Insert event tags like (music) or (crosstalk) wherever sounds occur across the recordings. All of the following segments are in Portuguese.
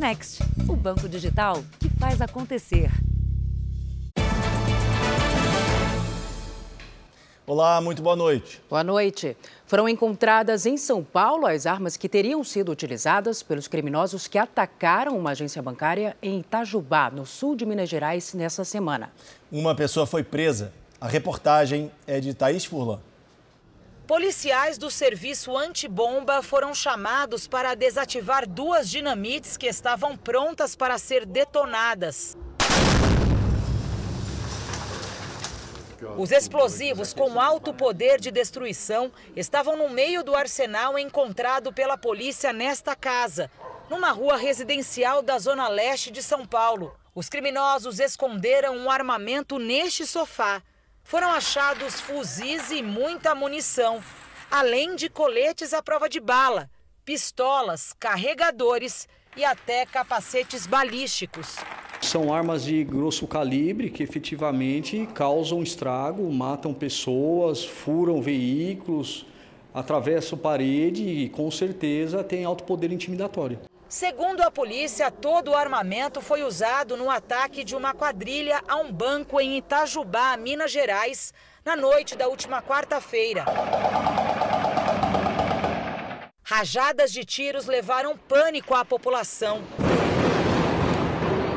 Next, o banco digital que faz acontecer. Olá, muito boa noite. Boa noite. Foram encontradas em São Paulo as armas que teriam sido utilizadas pelos criminosos que atacaram uma agência bancária em Itajubá, no sul de Minas Gerais, nessa semana. Uma pessoa foi presa. A reportagem é de Thaís Furlan. Policiais do serviço antibomba foram chamados para desativar duas dinamites que estavam prontas para ser detonadas. Os explosivos com alto poder de destruição estavam no meio do arsenal encontrado pela polícia nesta casa, numa rua residencial da zona leste de São Paulo. Os criminosos esconderam um armamento neste sofá. Foram achados fuzis e muita munição, além de coletes à prova de bala, pistolas, carregadores e até capacetes balísticos. São armas de grosso calibre que efetivamente causam estrago, matam pessoas, furam veículos, atravessam parede e com certeza têm alto poder intimidatório. Segundo a polícia, todo o armamento foi usado no ataque de uma quadrilha a um banco em Itajubá, Minas Gerais, na noite da última quarta-feira. Rajadas de tiros levaram pânico à população.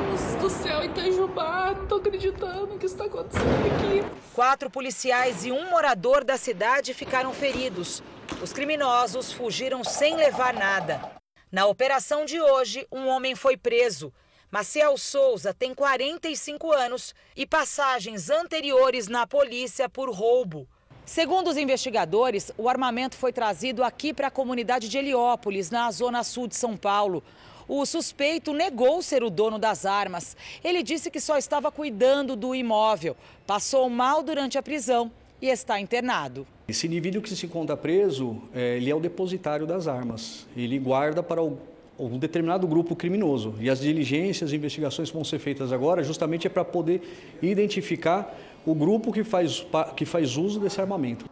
Deus do céu, Itajubá, não tô acreditando que está acontecendo aqui. Quatro policiais e um morador da cidade ficaram feridos. Os criminosos fugiram sem levar nada. Na operação de hoje, um homem foi preso. Maciel Souza tem 45 anos e passagens anteriores na polícia por roubo. Segundo os investigadores, o armamento foi trazido aqui para a comunidade de Heliópolis, na zona sul de São Paulo. O suspeito negou ser o dono das armas. Ele disse que só estava cuidando do imóvel, passou mal durante a prisão e está internado. Esse indivíduo que se encontra preso, é, ele é o depositário das armas. Ele guarda para o, um determinado grupo criminoso. E as diligências, as investigações que vão ser feitas agora, justamente é para poder identificar o grupo que faz, que faz uso desse armamento.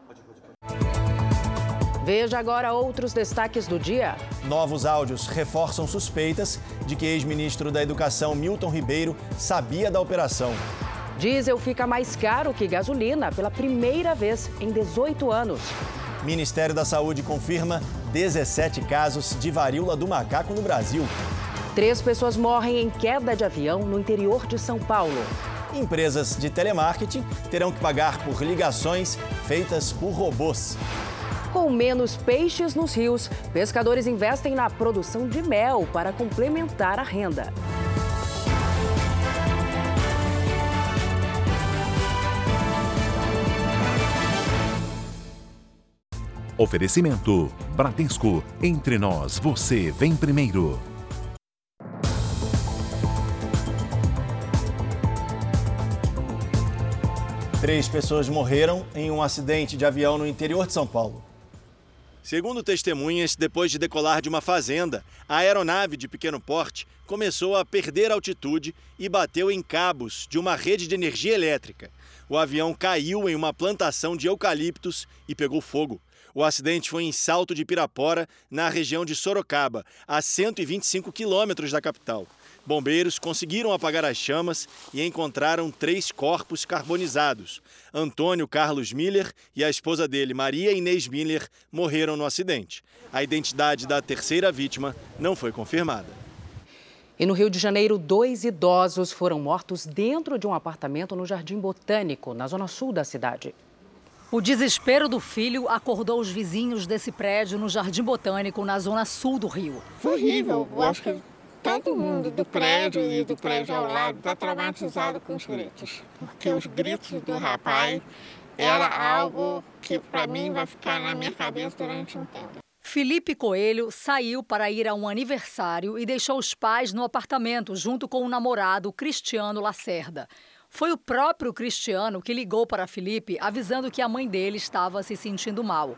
Veja agora outros destaques do dia. Novos áudios reforçam suspeitas de que ex-ministro da Educação Milton Ribeiro sabia da operação. Diesel fica mais caro que gasolina pela primeira vez em 18 anos. Ministério da Saúde confirma 17 casos de varíola do macaco no Brasil. Três pessoas morrem em queda de avião no interior de São Paulo. Empresas de telemarketing terão que pagar por ligações feitas por robôs. Com menos peixes nos rios, pescadores investem na produção de mel para complementar a renda. Oferecimento: Bradesco. Entre nós, você vem primeiro. Três pessoas morreram em um acidente de avião no interior de São Paulo. Segundo testemunhas, depois de decolar de uma fazenda, a aeronave de pequeno porte começou a perder altitude e bateu em cabos de uma rede de energia elétrica. O avião caiu em uma plantação de eucaliptos e pegou fogo. O acidente foi em Salto de Pirapora, na região de Sorocaba, a 125 quilômetros da capital. Bombeiros conseguiram apagar as chamas e encontraram três corpos carbonizados. Antônio Carlos Miller e a esposa dele, Maria Inês Miller, morreram no acidente. A identidade da terceira vítima não foi confirmada. E no Rio de Janeiro, dois idosos foram mortos dentro de um apartamento no Jardim Botânico, na zona sul da cidade. O desespero do filho acordou os vizinhos desse prédio no Jardim Botânico, na zona sul do Rio. Foi horrível. Eu acho que todo mundo do prédio e do prédio ao lado está traumatizado com os gritos. Porque os gritos do rapaz era algo que para mim vai ficar na minha cabeça durante um tempo. Felipe Coelho saiu para ir a um aniversário e deixou os pais no apartamento junto com o namorado Cristiano Lacerda. Foi o próprio Cristiano que ligou para Felipe avisando que a mãe dele estava se sentindo mal.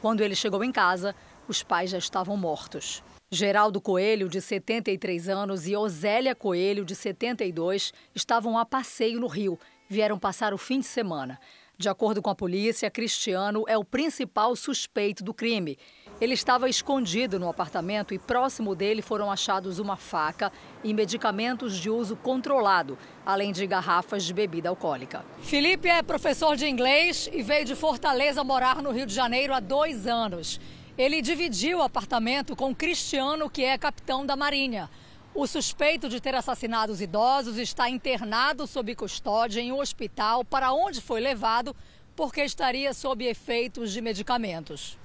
Quando ele chegou em casa, os pais já estavam mortos. Geraldo Coelho, de 73 anos, e Osélia Coelho, de 72, estavam a passeio no Rio. Vieram passar o fim de semana. De acordo com a polícia, Cristiano é o principal suspeito do crime. Ele estava escondido no apartamento e próximo dele foram achados uma faca e medicamentos de uso controlado, além de garrafas de bebida alcoólica. Felipe é professor de inglês e veio de Fortaleza morar no Rio de Janeiro há dois anos. Ele dividiu o apartamento com Cristiano, que é capitão da Marinha. O suspeito de ter assassinado os idosos está internado sob custódia em um hospital para onde foi levado porque estaria sob efeitos de medicamentos.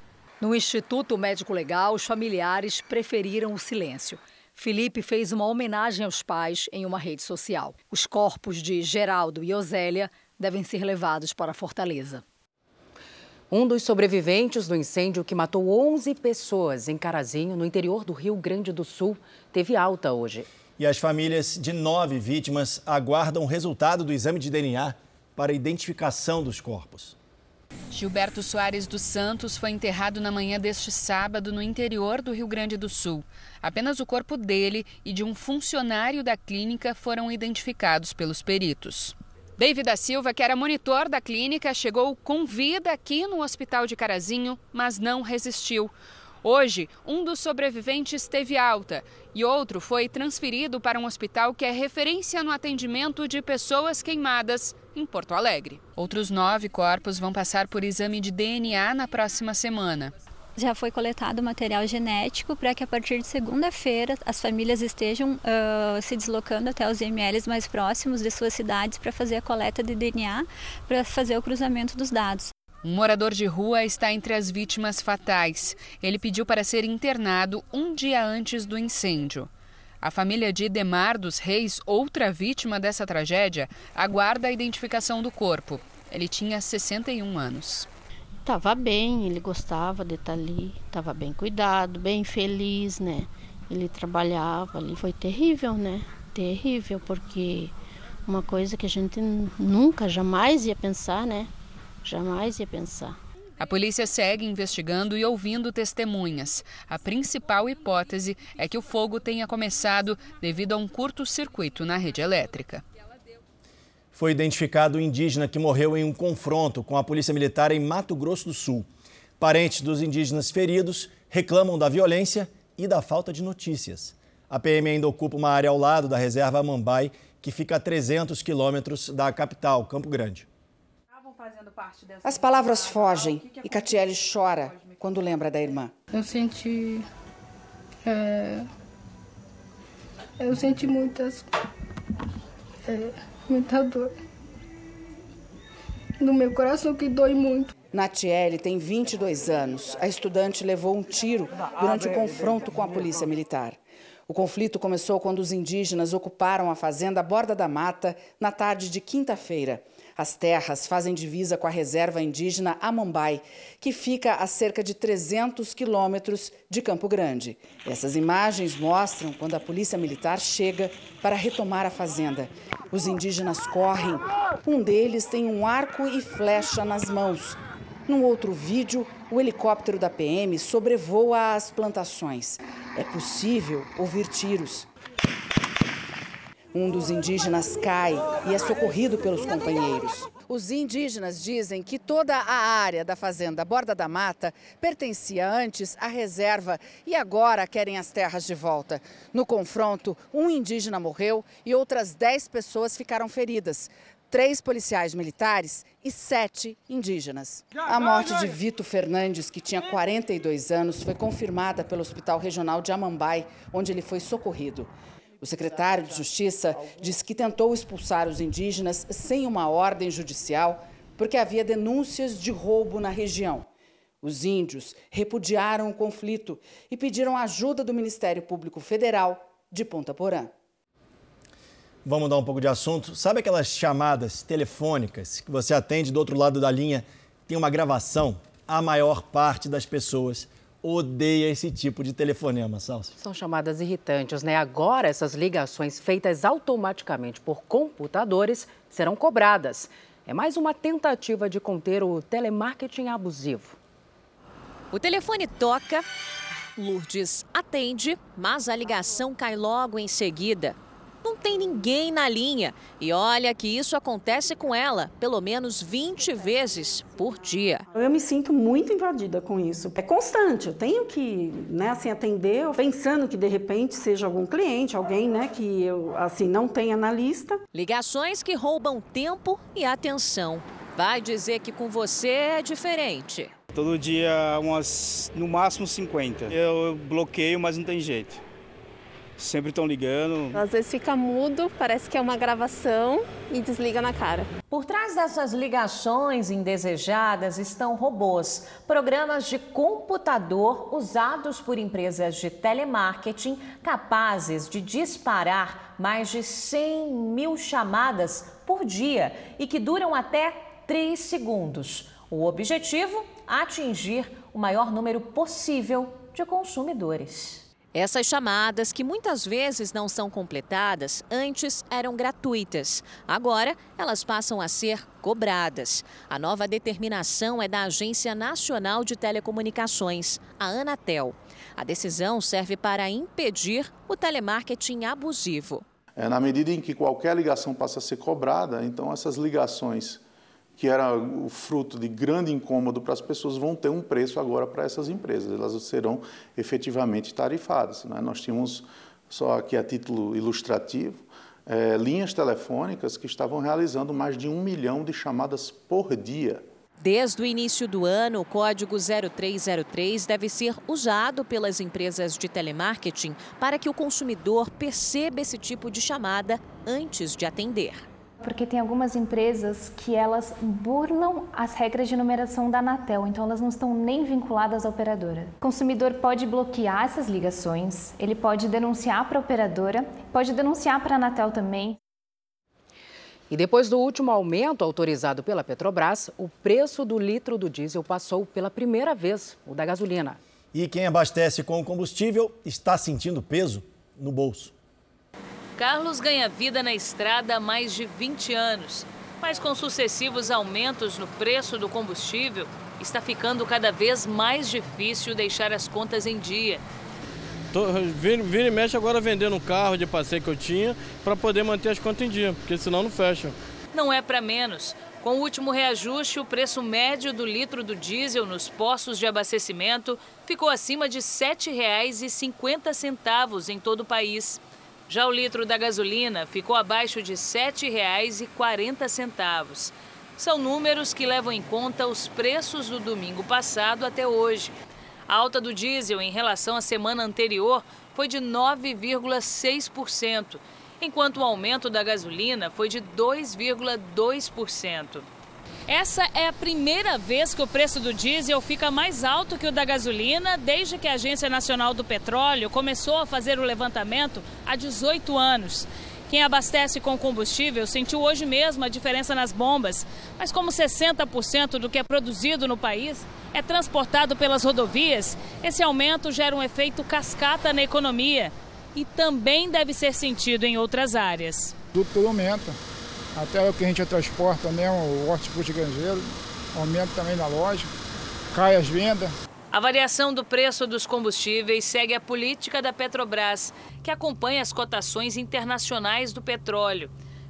No Instituto Médico Legal, os familiares preferiram o silêncio. Felipe fez uma homenagem aos pais em uma rede social. Os corpos de Geraldo e Osélia devem ser levados para Fortaleza. Um dos sobreviventes do incêndio que matou 11 pessoas em Carazinho, no interior do Rio Grande do Sul, teve alta hoje. E as famílias de nove vítimas aguardam o resultado do exame de DNA para a identificação dos corpos. Gilberto Soares dos Santos foi enterrado na manhã deste sábado no interior do Rio Grande do Sul. Apenas o corpo dele e de um funcionário da clínica foram identificados pelos peritos. David da Silva, que era monitor da clínica, chegou com vida aqui no Hospital de Carazinho, mas não resistiu. Hoje, um dos sobreviventes teve alta e outro foi transferido para um hospital que é referência no atendimento de pessoas queimadas em Porto Alegre. Outros nove corpos vão passar por exame de DNA na próxima semana. Já foi coletado material genético para que a partir de segunda-feira as famílias estejam uh, se deslocando até os IMLs mais próximos de suas cidades para fazer a coleta de DNA, para fazer o cruzamento dos dados. Um morador de rua está entre as vítimas fatais. Ele pediu para ser internado um dia antes do incêndio. A família de Demar dos Reis, outra vítima dessa tragédia, aguarda a identificação do corpo. Ele tinha 61 anos. Estava bem, ele gostava de estar ali, estava bem cuidado, bem feliz, né? Ele trabalhava ali, foi terrível, né? Terrível, porque uma coisa que a gente nunca, jamais ia pensar, né? Jamais ia pensar. A polícia segue investigando e ouvindo testemunhas. A principal hipótese é que o fogo tenha começado devido a um curto-circuito na rede elétrica. Foi identificado o indígena que morreu em um confronto com a Polícia Militar em Mato Grosso do Sul. Parentes dos indígenas feridos reclamam da violência e da falta de notícias. A PM ainda ocupa uma área ao lado da reserva Amambai, que fica a 300 quilômetros da capital, Campo Grande. As palavras fogem e Catiele chora quando lembra da irmã. Eu senti. É, eu senti muitas. É, muita dor. No meu coração que dói muito. Natiele tem 22 anos. A estudante levou um tiro durante o confronto com a polícia militar. O conflito começou quando os indígenas ocuparam a fazenda Borda da Mata na tarde de quinta-feira. As terras fazem divisa com a reserva indígena Amambai, que fica a cerca de 300 quilômetros de Campo Grande. Essas imagens mostram quando a polícia militar chega para retomar a fazenda. Os indígenas correm. Um deles tem um arco e flecha nas mãos. Num outro vídeo, o helicóptero da PM sobrevoa as plantações. É possível ouvir tiros. Um dos indígenas cai e é socorrido pelos companheiros. Os indígenas dizem que toda a área da fazenda Borda da Mata pertencia antes à reserva e agora querem as terras de volta. No confronto, um indígena morreu e outras 10 pessoas ficaram feridas. Três policiais militares e sete indígenas. A morte de Vito Fernandes, que tinha 42 anos, foi confirmada pelo Hospital Regional de Amambai, onde ele foi socorrido. O secretário de Justiça disse que tentou expulsar os indígenas sem uma ordem judicial porque havia denúncias de roubo na região. Os índios repudiaram o conflito e pediram ajuda do Ministério Público Federal de Ponta Porã. Vamos mudar um pouco de assunto. Sabe aquelas chamadas telefônicas que você atende do outro lado da linha, tem uma gravação? A maior parte das pessoas odeia esse tipo de telefonema, Salsa. São chamadas irritantes, né? Agora, essas ligações feitas automaticamente por computadores serão cobradas. É mais uma tentativa de conter o telemarketing abusivo. O telefone toca, Lourdes atende, mas a ligação cai logo em seguida. Não tem ninguém na linha. E olha que isso acontece com ela pelo menos 20 vezes por dia. Eu me sinto muito invadida com isso. É constante, eu tenho que né, assim, atender pensando que de repente seja algum cliente, alguém né, que eu assim, não tenha na lista. Ligações que roubam tempo e atenção. Vai dizer que com você é diferente. Todo dia, umas, no máximo 50. Eu bloqueio, mas não tem jeito. Sempre estão ligando. Às vezes fica mudo, parece que é uma gravação e desliga na cara. Por trás dessas ligações indesejadas estão robôs, programas de computador usados por empresas de telemarketing capazes de disparar mais de 100 mil chamadas por dia e que duram até 3 segundos. O objetivo? Atingir o maior número possível de consumidores. Essas chamadas, que muitas vezes não são completadas, antes eram gratuitas. Agora, elas passam a ser cobradas. A nova determinação é da Agência Nacional de Telecomunicações, a Anatel. A decisão serve para impedir o telemarketing abusivo. É, na medida em que qualquer ligação passa a ser cobrada, então essas ligações que era o fruto de grande incômodo para as pessoas, vão ter um preço agora para essas empresas. Elas serão efetivamente tarifadas. Né? Nós tínhamos, só aqui a título ilustrativo, é, linhas telefônicas que estavam realizando mais de um milhão de chamadas por dia. Desde o início do ano, o código 0303 deve ser usado pelas empresas de telemarketing para que o consumidor perceba esse tipo de chamada antes de atender porque tem algumas empresas que elas burlam as regras de numeração da Anatel, então elas não estão nem vinculadas à operadora. O consumidor pode bloquear essas ligações, ele pode denunciar para a operadora, pode denunciar para a Anatel também. E depois do último aumento autorizado pela Petrobras, o preço do litro do diesel passou pela primeira vez o da gasolina. E quem abastece com combustível está sentindo peso no bolso. Carlos ganha vida na estrada há mais de 20 anos, mas com sucessivos aumentos no preço do combustível, está ficando cada vez mais difícil deixar as contas em dia. Tô, vira, vira e mexe agora vendendo um carro de passeio que eu tinha para poder manter as contas em dia, porque senão não fecha. Não é para menos. Com o último reajuste, o preço médio do litro do diesel nos postos de abastecimento ficou acima de R$ 7,50 em todo o país. Já o litro da gasolina ficou abaixo de R$ 7,40. São números que levam em conta os preços do domingo passado até hoje. A alta do diesel em relação à semana anterior foi de 9,6%, enquanto o aumento da gasolina foi de 2,2%. Essa é a primeira vez que o preço do diesel fica mais alto que o da gasolina desde que a Agência Nacional do Petróleo começou a fazer o levantamento há 18 anos. Quem abastece com combustível sentiu hoje mesmo a diferença nas bombas, mas como 60% do que é produzido no país é transportado pelas rodovias, esse aumento gera um efeito cascata na economia e também deve ser sentido em outras áreas. Tudo, tudo aumenta até o que a gente transporta mesmo, o hortifruti granjeiro, aumenta também na loja, cai as vendas. A variação do preço dos combustíveis segue a política da Petrobras, que acompanha as cotações internacionais do petróleo.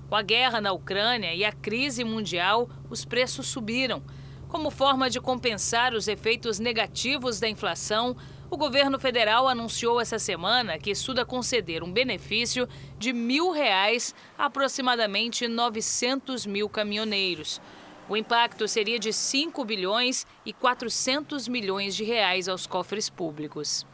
Com a guerra na Ucrânia e a crise mundial, os preços subiram. Como forma de compensar os efeitos negativos da inflação, o governo federal anunciou essa semana que estuda conceder um benefício de mil reais a aproximadamente 900 mil caminhoneiros. O impacto seria de 5 bilhões e 400 milhões de reais aos cofres públicos.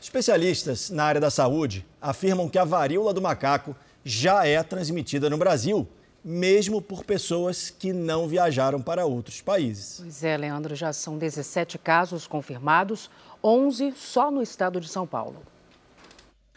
Especialistas na área da saúde afirmam que a varíola do macaco já é transmitida no Brasil, mesmo por pessoas que não viajaram para outros países. Pois é, Leandro, já são 17 casos confirmados, 11 só no estado de São Paulo.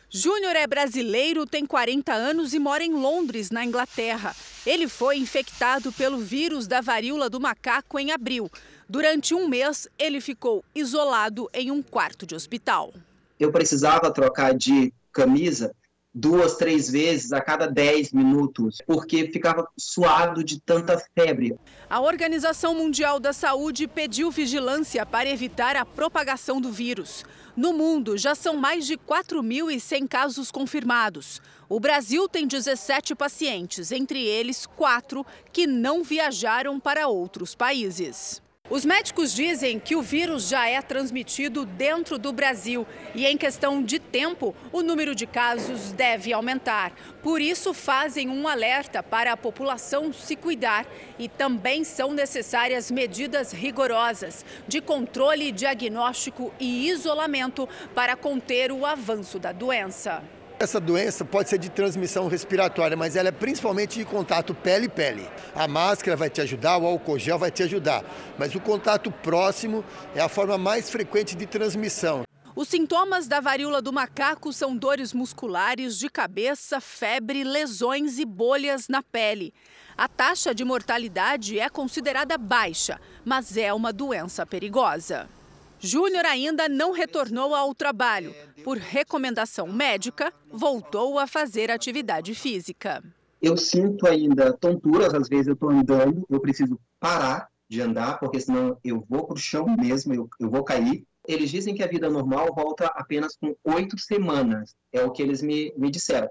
Júnior é brasileiro, tem 40 anos e mora em Londres, na Inglaterra. Ele foi infectado pelo vírus da varíola do macaco em abril. Durante um mês, ele ficou isolado em um quarto de hospital. Eu precisava trocar de camisa duas, três vezes a cada dez minutos, porque ficava suado de tanta febre. A Organização Mundial da Saúde pediu vigilância para evitar a propagação do vírus. No mundo, já são mais de 4.100 casos confirmados. O Brasil tem 17 pacientes, entre eles quatro que não viajaram para outros países. Os médicos dizem que o vírus já é transmitido dentro do Brasil e, em questão de tempo, o número de casos deve aumentar. Por isso, fazem um alerta para a população se cuidar e também são necessárias medidas rigorosas de controle, diagnóstico e isolamento para conter o avanço da doença. Essa doença pode ser de transmissão respiratória, mas ela é principalmente de contato pele-pele. A máscara vai te ajudar, o álcool gel vai te ajudar, mas o contato próximo é a forma mais frequente de transmissão. Os sintomas da varíola do macaco são dores musculares, de cabeça, febre, lesões e bolhas na pele. A taxa de mortalidade é considerada baixa, mas é uma doença perigosa. Júnior ainda não retornou ao trabalho. Por recomendação médica, voltou a fazer atividade física. Eu sinto ainda tonturas, às vezes eu estou andando, eu preciso parar de andar, porque senão eu vou para o chão mesmo, eu, eu vou cair. Eles dizem que a vida normal volta apenas com oito semanas, é o que eles me, me disseram.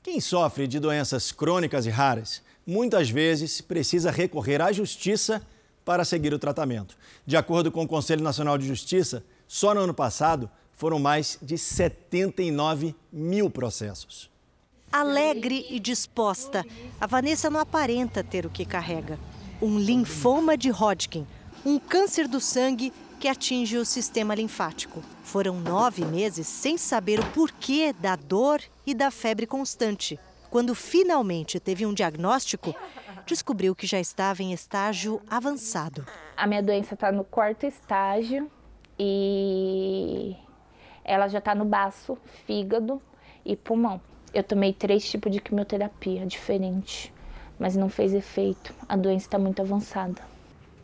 Quem sofre de doenças crônicas e raras, muitas vezes precisa recorrer à justiça para seguir o tratamento. De acordo com o Conselho Nacional de Justiça, só no ano passado foram mais de 79 mil processos. Alegre e disposta, a Vanessa não aparenta ter o que carrega. Um linfoma de Hodgkin, um câncer do sangue que atinge o sistema linfático. Foram nove meses sem saber o porquê da dor e da febre constante. Quando finalmente teve um diagnóstico, descobriu que já estava em estágio avançado. A minha doença está no quarto estágio e ela já está no baço, fígado e pulmão. Eu tomei três tipos de quimioterapia diferente, mas não fez efeito. A doença está muito avançada.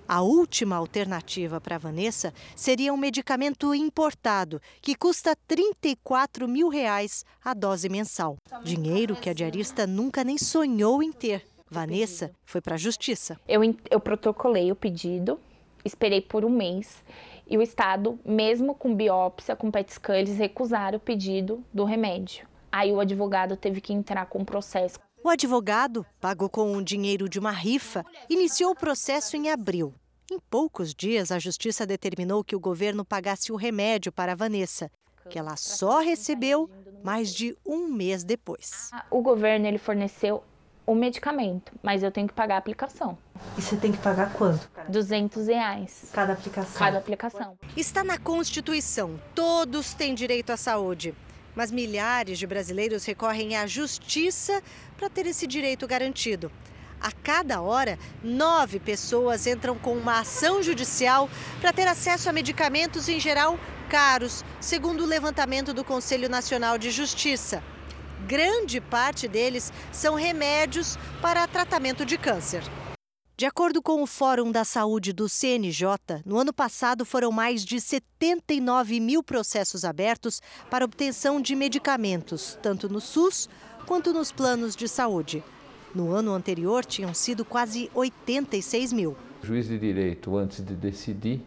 A última alternativa para Vanessa seria um medicamento importado, que custa 34 mil reais a dose mensal. Dinheiro que a diarista nunca nem sonhou em ter. Vanessa foi para a justiça. Eu, eu protocolei o pedido, esperei por um mês e o Estado, mesmo com biópsia, com PET scan, eles recusaram o pedido do remédio. Aí o advogado teve que entrar com o processo. O advogado pagou com o dinheiro de uma rifa, iniciou o processo em abril. Em poucos dias, a justiça determinou que o governo pagasse o remédio para Vanessa, que ela só recebeu mais de um mês depois. O governo ele forneceu o medicamento, mas eu tenho que pagar a aplicação. E você tem que pagar quanto? 200 reais. Cada aplicação? Cada aplicação. Está na Constituição. Todos têm direito à saúde. Mas milhares de brasileiros recorrem à justiça para ter esse direito garantido. A cada hora, nove pessoas entram com uma ação judicial para ter acesso a medicamentos, em geral, caros, segundo o levantamento do Conselho Nacional de Justiça grande parte deles são remédios para tratamento de câncer. De acordo com o Fórum da Saúde do CNJ, no ano passado foram mais de 79 mil processos abertos para obtenção de medicamentos, tanto no SUS quanto nos planos de saúde. No ano anterior, tinham sido quase 86 mil. O juiz de direito, antes de decidir,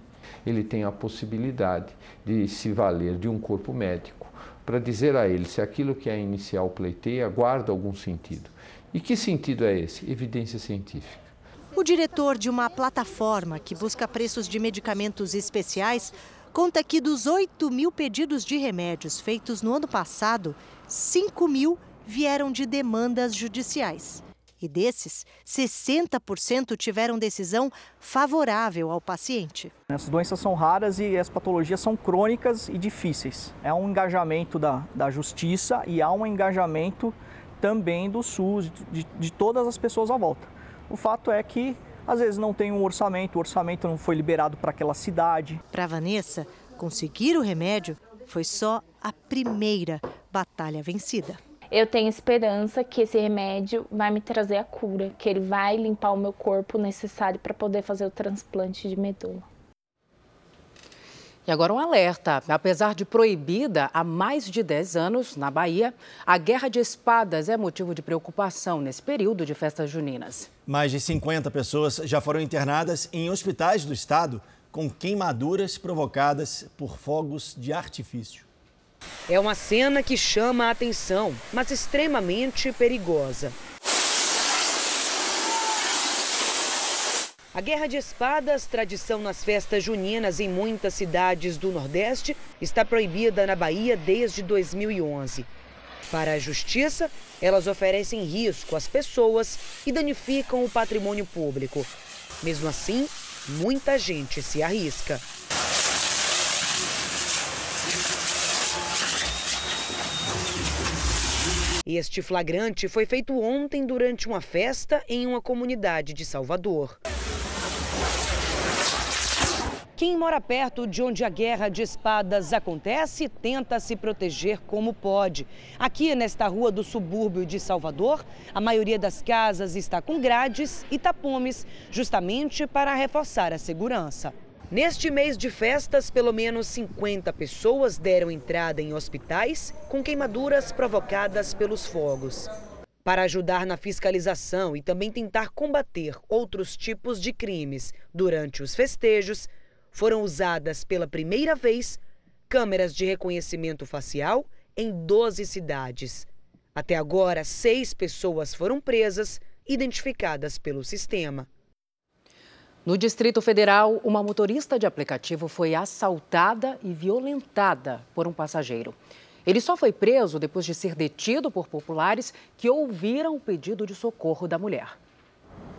ele tem a possibilidade de se valer de um corpo médico para dizer a ele se aquilo que a inicial pleiteia guarda algum sentido. E que sentido é esse? Evidência científica. O diretor de uma plataforma que busca preços de medicamentos especiais conta que dos 8 mil pedidos de remédios feitos no ano passado, 5 mil vieram de demandas judiciais. E desses, 60% tiveram decisão favorável ao paciente. Essas doenças são raras e as patologias são crônicas e difíceis. É um engajamento da, da justiça e há um engajamento também do SUS, de, de todas as pessoas à volta. O fato é que às vezes não tem um orçamento, o orçamento não foi liberado para aquela cidade. Para Vanessa, conseguir o remédio foi só a primeira batalha vencida eu tenho esperança que esse remédio vai me trazer a cura, que ele vai limpar o meu corpo necessário para poder fazer o transplante de medula. E agora um alerta. Apesar de proibida há mais de 10 anos na Bahia, a guerra de espadas é motivo de preocupação nesse período de festas juninas. Mais de 50 pessoas já foram internadas em hospitais do estado com queimaduras provocadas por fogos de artifício. É uma cena que chama a atenção, mas extremamente perigosa. A guerra de espadas, tradição nas festas juninas em muitas cidades do Nordeste, está proibida na Bahia desde 2011. Para a justiça, elas oferecem risco às pessoas e danificam o patrimônio público. Mesmo assim, muita gente se arrisca. Este flagrante foi feito ontem durante uma festa em uma comunidade de Salvador. Quem mora perto de onde a guerra de espadas acontece tenta se proteger como pode. Aqui nesta rua do subúrbio de Salvador, a maioria das casas está com grades e tapumes, justamente para reforçar a segurança. Neste mês de festas, pelo menos 50 pessoas deram entrada em hospitais com queimaduras provocadas pelos fogos. Para ajudar na fiscalização e também tentar combater outros tipos de crimes durante os festejos, foram usadas pela primeira vez câmeras de reconhecimento facial em 12 cidades. Até agora, seis pessoas foram presas, identificadas pelo sistema. No Distrito Federal, uma motorista de aplicativo foi assaltada e violentada por um passageiro. Ele só foi preso depois de ser detido por populares que ouviram o pedido de socorro da mulher.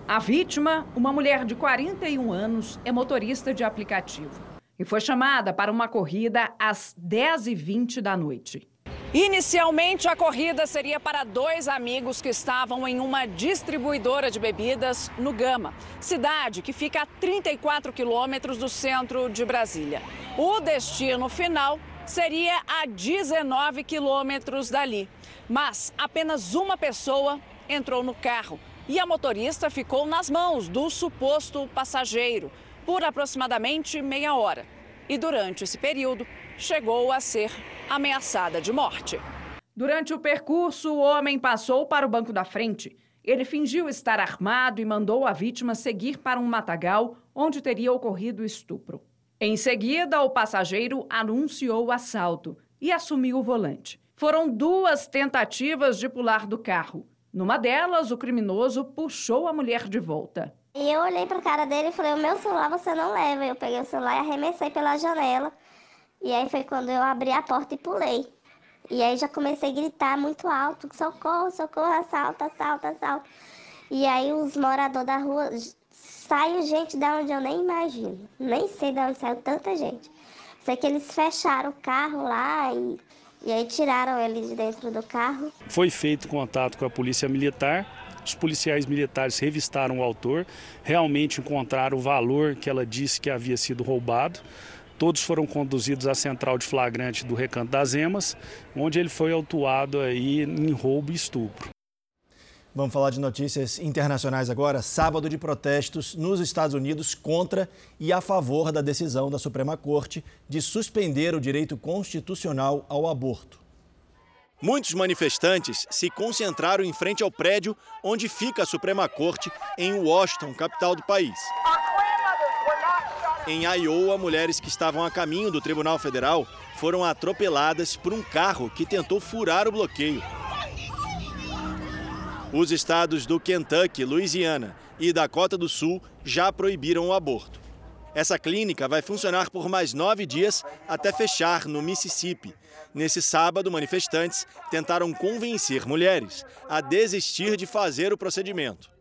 A vítima, uma mulher de 41 anos, é motorista de aplicativo e foi chamada para uma corrida às 10h20 da noite. Inicialmente, a corrida seria para dois amigos que estavam em uma distribuidora de bebidas no Gama, cidade que fica a 34 quilômetros do centro de Brasília. O destino final seria a 19 quilômetros dali, mas apenas uma pessoa entrou no carro e a motorista ficou nas mãos do suposto passageiro por aproximadamente meia hora. E durante esse período, chegou a ser ameaçada de morte. Durante o percurso, o homem passou para o banco da frente. Ele fingiu estar armado e mandou a vítima seguir para um matagal onde teria ocorrido o estupro. Em seguida, o passageiro anunciou o assalto e assumiu o volante. Foram duas tentativas de pular do carro. Numa delas, o criminoso puxou a mulher de volta. E eu olhei para a cara dele e falei: O meu celular você não leva. Eu peguei o celular e arremessei pela janela. E aí foi quando eu abri a porta e pulei. E aí já comecei a gritar muito alto: socorro, socorro, assalto, assalto, assalto. E aí os moradores da rua saiu gente da onde eu nem imagino. Nem sei de onde saiu tanta gente. Sei que eles fecharam o carro lá e e aí tiraram ele de dentro do carro. Foi feito contato com a polícia militar. Os policiais militares revistaram o autor, realmente encontraram o valor que ela disse que havia sido roubado. Todos foram conduzidos à central de flagrante do Recanto das Emas, onde ele foi autuado aí em roubo e estupro. Vamos falar de notícias internacionais agora. Sábado de protestos nos Estados Unidos contra e a favor da decisão da Suprema Corte de suspender o direito constitucional ao aborto. Muitos manifestantes se concentraram em frente ao prédio onde fica a Suprema Corte, em Washington, capital do país. Em Iowa, mulheres que estavam a caminho do Tribunal Federal foram atropeladas por um carro que tentou furar o bloqueio. Os estados do Kentucky, Louisiana e Dakota do Sul já proibiram o aborto. Essa clínica vai funcionar por mais nove dias até fechar no Mississippi. Nesse sábado, manifestantes tentaram convencer mulheres a desistir de fazer o procedimento.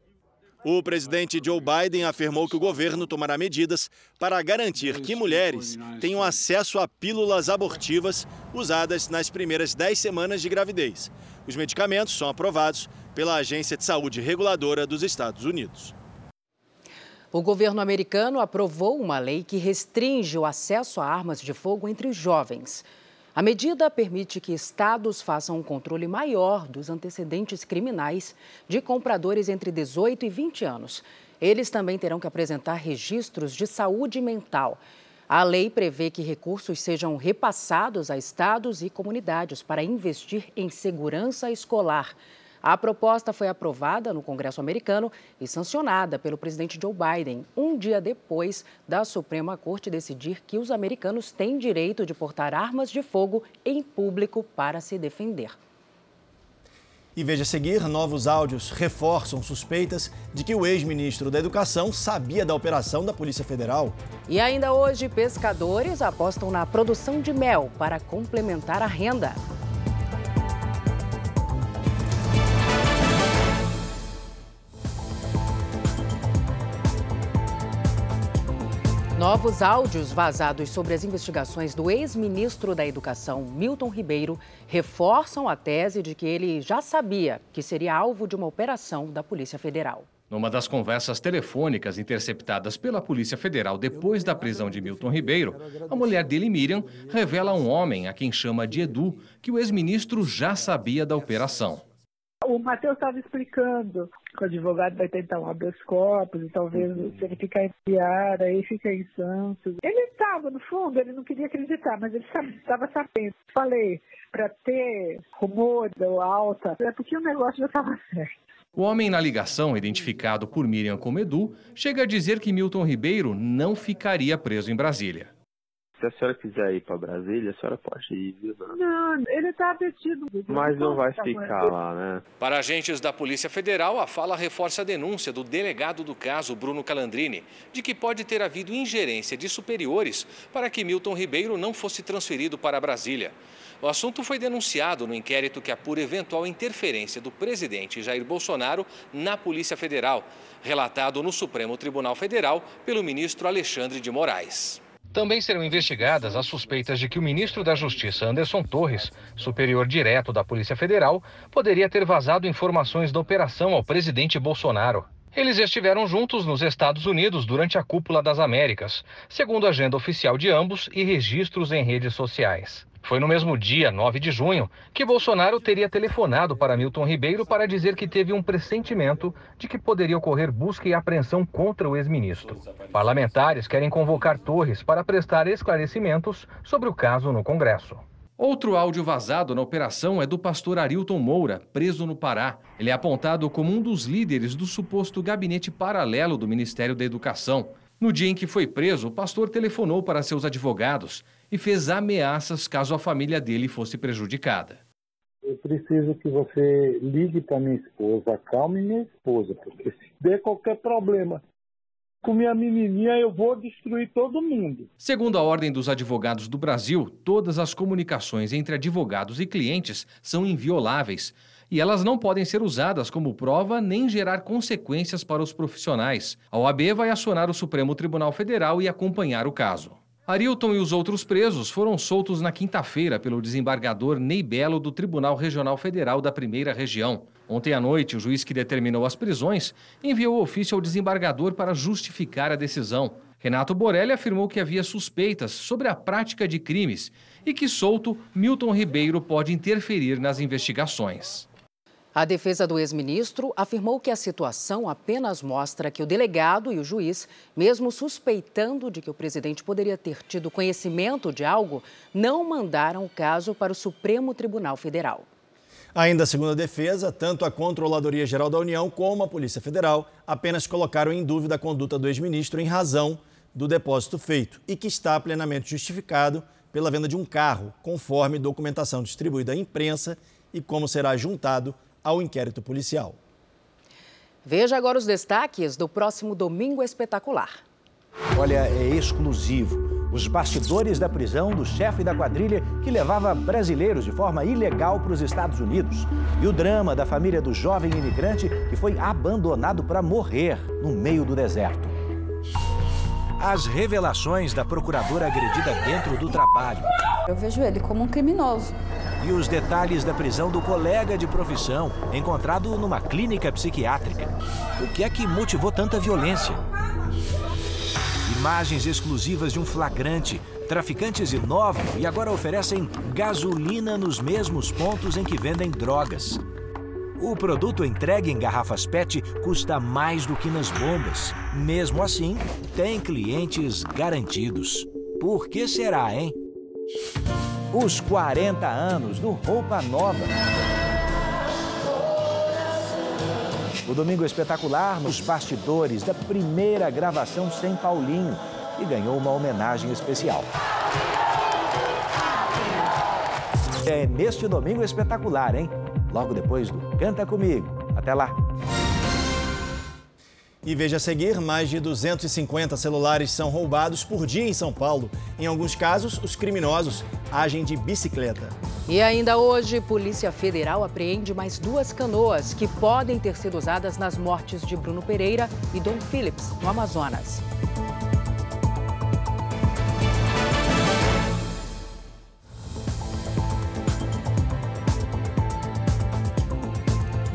O presidente Joe Biden afirmou que o governo tomará medidas para garantir que mulheres tenham acesso a pílulas abortivas usadas nas primeiras dez semanas de gravidez. Os medicamentos são aprovados pela Agência de Saúde Reguladora dos Estados Unidos. O governo americano aprovou uma lei que restringe o acesso a armas de fogo entre os jovens. A medida permite que estados façam um controle maior dos antecedentes criminais de compradores entre 18 e 20 anos. Eles também terão que apresentar registros de saúde mental. A lei prevê que recursos sejam repassados a estados e comunidades para investir em segurança escolar. A proposta foi aprovada no Congresso americano e sancionada pelo presidente Joe Biden, um dia depois da Suprema Corte decidir que os americanos têm direito de portar armas de fogo em público para se defender. E veja a seguir, novos áudios reforçam suspeitas de que o ex-ministro da Educação sabia da operação da Polícia Federal. E ainda hoje, pescadores apostam na produção de mel para complementar a renda. Novos áudios vazados sobre as investigações do ex-ministro da Educação, Milton Ribeiro, reforçam a tese de que ele já sabia que seria alvo de uma operação da Polícia Federal. Numa das conversas telefônicas interceptadas pela Polícia Federal depois da prisão de Milton Ribeiro, a mulher dele, Miriam, revela a um homem, a quem chama de Edu, que o ex-ministro já sabia da operação. O Matheus estava explicando que o advogado vai tentar um habeas corpus e talvez uhum. se ele ficar enfiado, aí fica em Santos. Ele estava, no fundo, ele não queria acreditar, mas ele estava sabendo. Falei, para ter rumor ou alta, é porque o negócio já estava certo. O homem na ligação, identificado por Miriam como Edu, chega a dizer que Milton Ribeiro não ficaria preso em Brasília. Se a senhora quiser ir para Brasília, a senhora pode ir, viu? Não, ele está detido. Mas não vai ficar lá, né? Para agentes da Polícia Federal, a fala reforça a denúncia do delegado do caso, Bruno Calandrini, de que pode ter havido ingerência de superiores para que Milton Ribeiro não fosse transferido para Brasília. O assunto foi denunciado no inquérito que apura eventual interferência do presidente Jair Bolsonaro na Polícia Federal, relatado no Supremo Tribunal Federal pelo ministro Alexandre de Moraes. Também serão investigadas as suspeitas de que o ministro da Justiça, Anderson Torres, superior direto da Polícia Federal, poderia ter vazado informações da operação ao presidente Bolsonaro. Eles estiveram juntos nos Estados Unidos durante a Cúpula das Américas, segundo a agenda oficial de ambos e registros em redes sociais. Foi no mesmo dia, 9 de junho, que Bolsonaro teria telefonado para Milton Ribeiro para dizer que teve um pressentimento de que poderia ocorrer busca e apreensão contra o ex-ministro. Parlamentares querem convocar Torres para prestar esclarecimentos sobre o caso no Congresso. Outro áudio vazado na operação é do pastor Arilton Moura, preso no Pará. Ele é apontado como um dos líderes do suposto gabinete paralelo do Ministério da Educação. No dia em que foi preso, o pastor telefonou para seus advogados e fez ameaças caso a família dele fosse prejudicada. Eu preciso que você ligue para minha esposa, acalme minha esposa, porque se der qualquer problema com minha menininha, eu vou destruir todo mundo. Segundo a Ordem dos Advogados do Brasil, todas as comunicações entre advogados e clientes são invioláveis e elas não podem ser usadas como prova nem gerar consequências para os profissionais. A OAB vai acionar o Supremo Tribunal Federal e acompanhar o caso. Arilton e os outros presos foram soltos na quinta-feira pelo desembargador Ney Belo do Tribunal Regional Federal da Primeira Região. Ontem à noite, o juiz que determinou as prisões enviou o ofício ao desembargador para justificar a decisão. Renato Borelli afirmou que havia suspeitas sobre a prática de crimes e que, solto, Milton Ribeiro pode interferir nas investigações. A defesa do ex-ministro afirmou que a situação apenas mostra que o delegado e o juiz, mesmo suspeitando de que o presidente poderia ter tido conhecimento de algo, não mandaram o caso para o Supremo Tribunal Federal. Ainda segundo a defesa, tanto a Controladoria Geral da União como a Polícia Federal apenas colocaram em dúvida a conduta do ex-ministro em razão do depósito feito e que está plenamente justificado pela venda de um carro, conforme documentação distribuída à imprensa e como será juntado ao inquérito policial. Veja agora os destaques do próximo Domingo Espetacular. Olha, é exclusivo. Os bastidores da prisão do chefe da quadrilha que levava brasileiros de forma ilegal para os Estados Unidos. E o drama da família do jovem imigrante que foi abandonado para morrer no meio do deserto. As revelações da procuradora agredida dentro do trabalho. Eu vejo ele como um criminoso e os detalhes da prisão do colega de profissão, encontrado numa clínica psiquiátrica. O que é que motivou tanta violência? Imagens exclusivas de um flagrante. Traficantes inovam e agora oferecem gasolina nos mesmos pontos em que vendem drogas. O produto entregue em garrafas PET custa mais do que nas bombas. Mesmo assim, tem clientes garantidos. Por que será, hein? Os 40 anos do Roupa Nova. O Domingo Espetacular nos bastidores da primeira gravação sem Paulinho e ganhou uma homenagem especial. É neste Domingo Espetacular, hein? Logo depois do Canta Comigo. Até lá! E veja a seguir, mais de 250 celulares são roubados por dia em São Paulo. Em alguns casos, os criminosos agem de bicicleta. E ainda hoje, Polícia Federal apreende mais duas canoas que podem ter sido usadas nas mortes de Bruno Pereira e Dom Phillips, no Amazonas.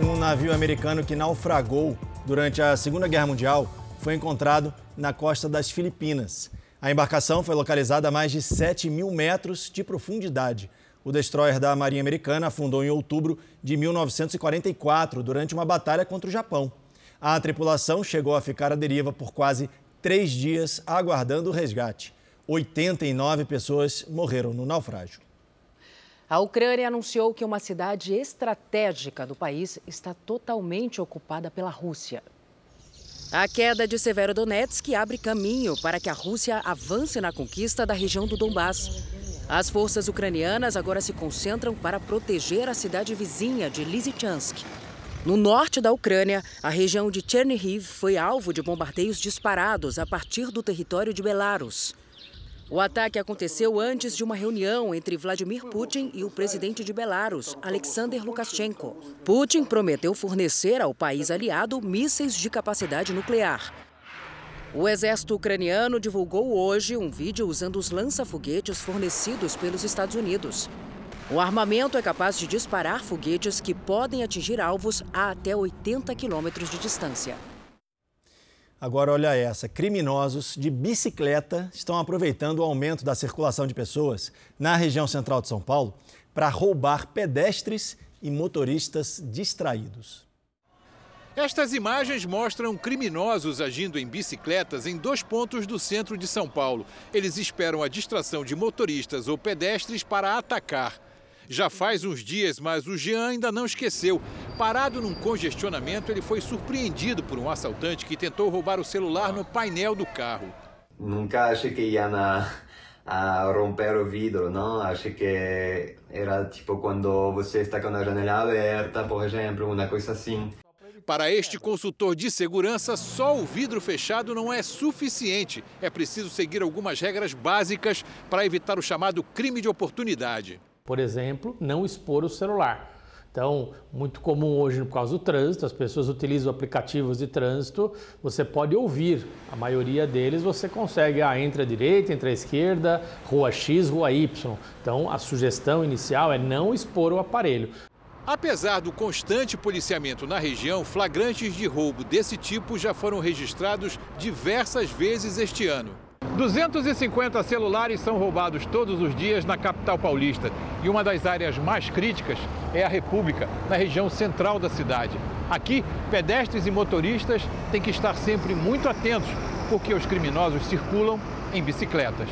Um navio americano que naufragou durante a Segunda Guerra Mundial foi encontrado na costa das Filipinas. A embarcação foi localizada a mais de 7 mil metros de profundidade. O destroyer da Marinha Americana afundou em outubro de 1944, durante uma batalha contra o Japão. A tripulação chegou a ficar à deriva por quase três dias, aguardando o resgate. 89 pessoas morreram no naufrágio. A Ucrânia anunciou que uma cidade estratégica do país está totalmente ocupada pela Rússia. A queda de Severodonetsk abre caminho para que a Rússia avance na conquista da região do Donbass. As forças ucranianas agora se concentram para proteger a cidade vizinha de Lysychansk. No norte da Ucrânia, a região de Chernihiv foi alvo de bombardeios disparados a partir do território de Belarus. O ataque aconteceu antes de uma reunião entre Vladimir Putin e o presidente de Belarus, Alexander Lukashenko. Putin prometeu fornecer ao país aliado mísseis de capacidade nuclear. O exército ucraniano divulgou hoje um vídeo usando os lança-foguetes fornecidos pelos Estados Unidos. O armamento é capaz de disparar foguetes que podem atingir alvos a até 80 quilômetros de distância. Agora, olha essa: criminosos de bicicleta estão aproveitando o aumento da circulação de pessoas na região central de São Paulo para roubar pedestres e motoristas distraídos. Estas imagens mostram criminosos agindo em bicicletas em dois pontos do centro de São Paulo. Eles esperam a distração de motoristas ou pedestres para atacar. Já faz uns dias, mas o Jean ainda não esqueceu. Parado num congestionamento, ele foi surpreendido por um assaltante que tentou roubar o celular no painel do carro. Nunca achei que ia na, a romper o vidro, não? Achei que era tipo quando você está com a janela aberta, por exemplo, uma coisa assim. Para este consultor de segurança, só o vidro fechado não é suficiente. É preciso seguir algumas regras básicas para evitar o chamado crime de oportunidade. Por exemplo, não expor o celular. Então, muito comum hoje por causa do trânsito, as pessoas utilizam aplicativos de trânsito, você pode ouvir, a maioria deles você consegue, ah, entre a direita, entre a esquerda, rua X, rua Y. Então, a sugestão inicial é não expor o aparelho. Apesar do constante policiamento na região, flagrantes de roubo desse tipo já foram registrados diversas vezes este ano. 250 celulares são roubados todos os dias na capital paulista. E uma das áreas mais críticas é a República, na região central da cidade. Aqui, pedestres e motoristas têm que estar sempre muito atentos, porque os criminosos circulam em bicicletas.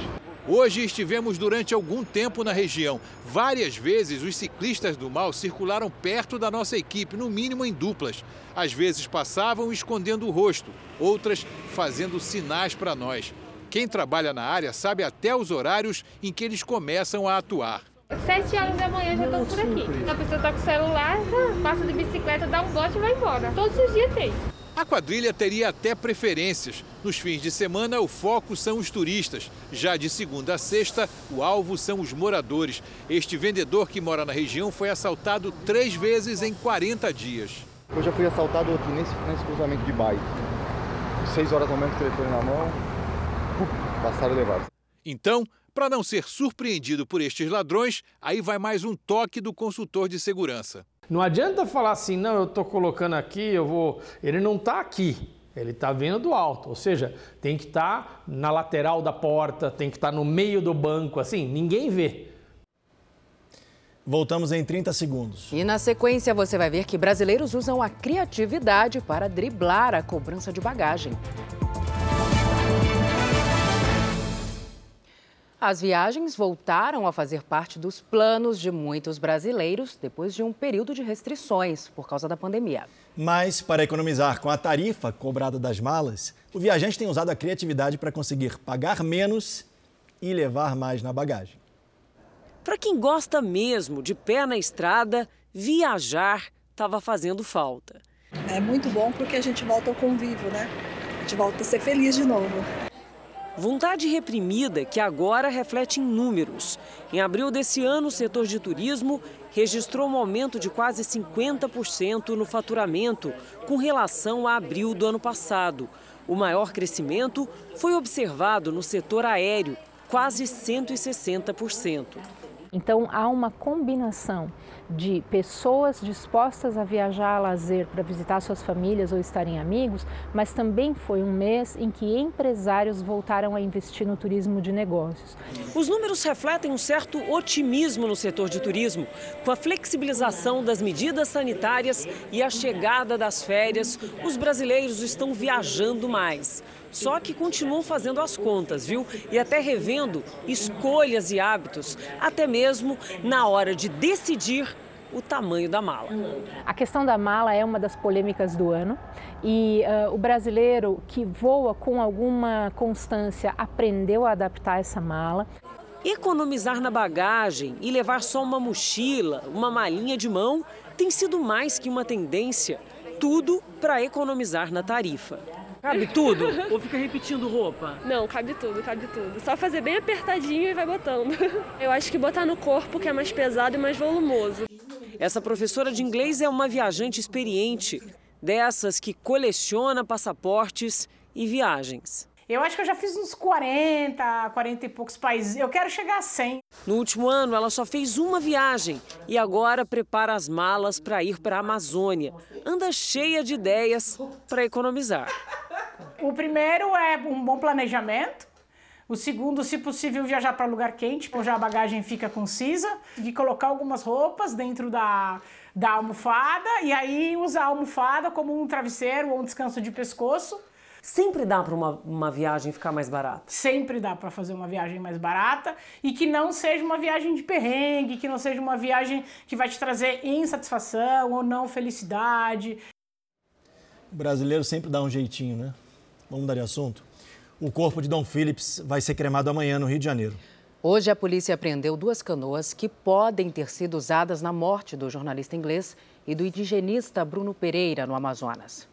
Hoje estivemos durante algum tempo na região. Várias vezes os ciclistas do mal circularam perto da nossa equipe, no mínimo em duplas. Às vezes passavam escondendo o rosto, outras fazendo sinais para nós. Quem trabalha na área sabe até os horários em que eles começam a atuar. Sete horas da manhã já estou por aqui. A pessoa está com o celular, passa de bicicleta, dá um bote e vai embora. Todos os dias tem. A quadrilha teria até preferências. Nos fins de semana, o foco são os turistas. Já de segunda a sexta, o alvo são os moradores. Este vendedor que mora na região foi assaltado três vezes em 40 dias. Eu já fui assaltado aqui nesse, nesse cruzamento de bairro. Seis horas da manhã com o telefone na mão, passaram levados. Então, para não ser surpreendido por estes ladrões, aí vai mais um toque do consultor de segurança. Não adianta falar assim, não, eu estou colocando aqui, eu vou. Ele não está aqui, ele está vindo do alto. Ou seja, tem que estar tá na lateral da porta, tem que estar tá no meio do banco, assim, ninguém vê. Voltamos em 30 segundos. E na sequência você vai ver que brasileiros usam a criatividade para driblar a cobrança de bagagem. As viagens voltaram a fazer parte dos planos de muitos brasileiros depois de um período de restrições por causa da pandemia. Mas, para economizar com a tarifa cobrada das malas, o viajante tem usado a criatividade para conseguir pagar menos e levar mais na bagagem. Para quem gosta mesmo de pé na estrada, viajar estava fazendo falta. É muito bom porque a gente volta ao convívio, né? A gente volta a ser feliz de novo. Vontade reprimida que agora reflete em números. Em abril desse ano, o setor de turismo registrou um aumento de quase 50% no faturamento com relação a abril do ano passado. O maior crescimento foi observado no setor aéreo, quase 160%. Então há uma combinação de pessoas dispostas a viajar a lazer para visitar suas famílias ou estarem amigos, mas também foi um mês em que empresários voltaram a investir no turismo de negócios. Os números refletem um certo otimismo no setor de turismo. Com a flexibilização das medidas sanitárias e a chegada das férias, os brasileiros estão viajando mais. Só que continuam fazendo as contas, viu? E até revendo escolhas e hábitos, até mesmo na hora de decidir o tamanho da mala. A questão da mala é uma das polêmicas do ano e uh, o brasileiro que voa com alguma constância aprendeu a adaptar essa mala. Economizar na bagagem e levar só uma mochila, uma malinha de mão, tem sido mais que uma tendência. Tudo para economizar na tarifa. Cabe tudo? Ou fica repetindo roupa? Não, cabe tudo, cabe tudo. Só fazer bem apertadinho e vai botando. (laughs) Eu acho que botar no corpo, que é mais pesado e mais volumoso. Essa professora de inglês é uma viajante experiente, dessas que coleciona passaportes e viagens. Eu acho que eu já fiz uns 40, 40 e poucos países. Eu quero chegar a 100. No último ano, ela só fez uma viagem e agora prepara as malas para ir para a Amazônia. Anda cheia de ideias para economizar. O primeiro é um bom planejamento. O segundo, se possível, viajar para lugar quente, porque já a bagagem fica concisa. E colocar algumas roupas dentro da, da almofada e aí usar a almofada como um travesseiro ou um descanso de pescoço. Sempre dá para uma, uma viagem ficar mais barata? Sempre dá para fazer uma viagem mais barata e que não seja uma viagem de perrengue, que não seja uma viagem que vai te trazer insatisfação ou não felicidade. O brasileiro sempre dá um jeitinho, né? Vamos mudar de assunto? O corpo de Dom Phillips vai ser cremado amanhã no Rio de Janeiro. Hoje a polícia apreendeu duas canoas que podem ter sido usadas na morte do jornalista inglês e do indigenista Bruno Pereira, no Amazonas.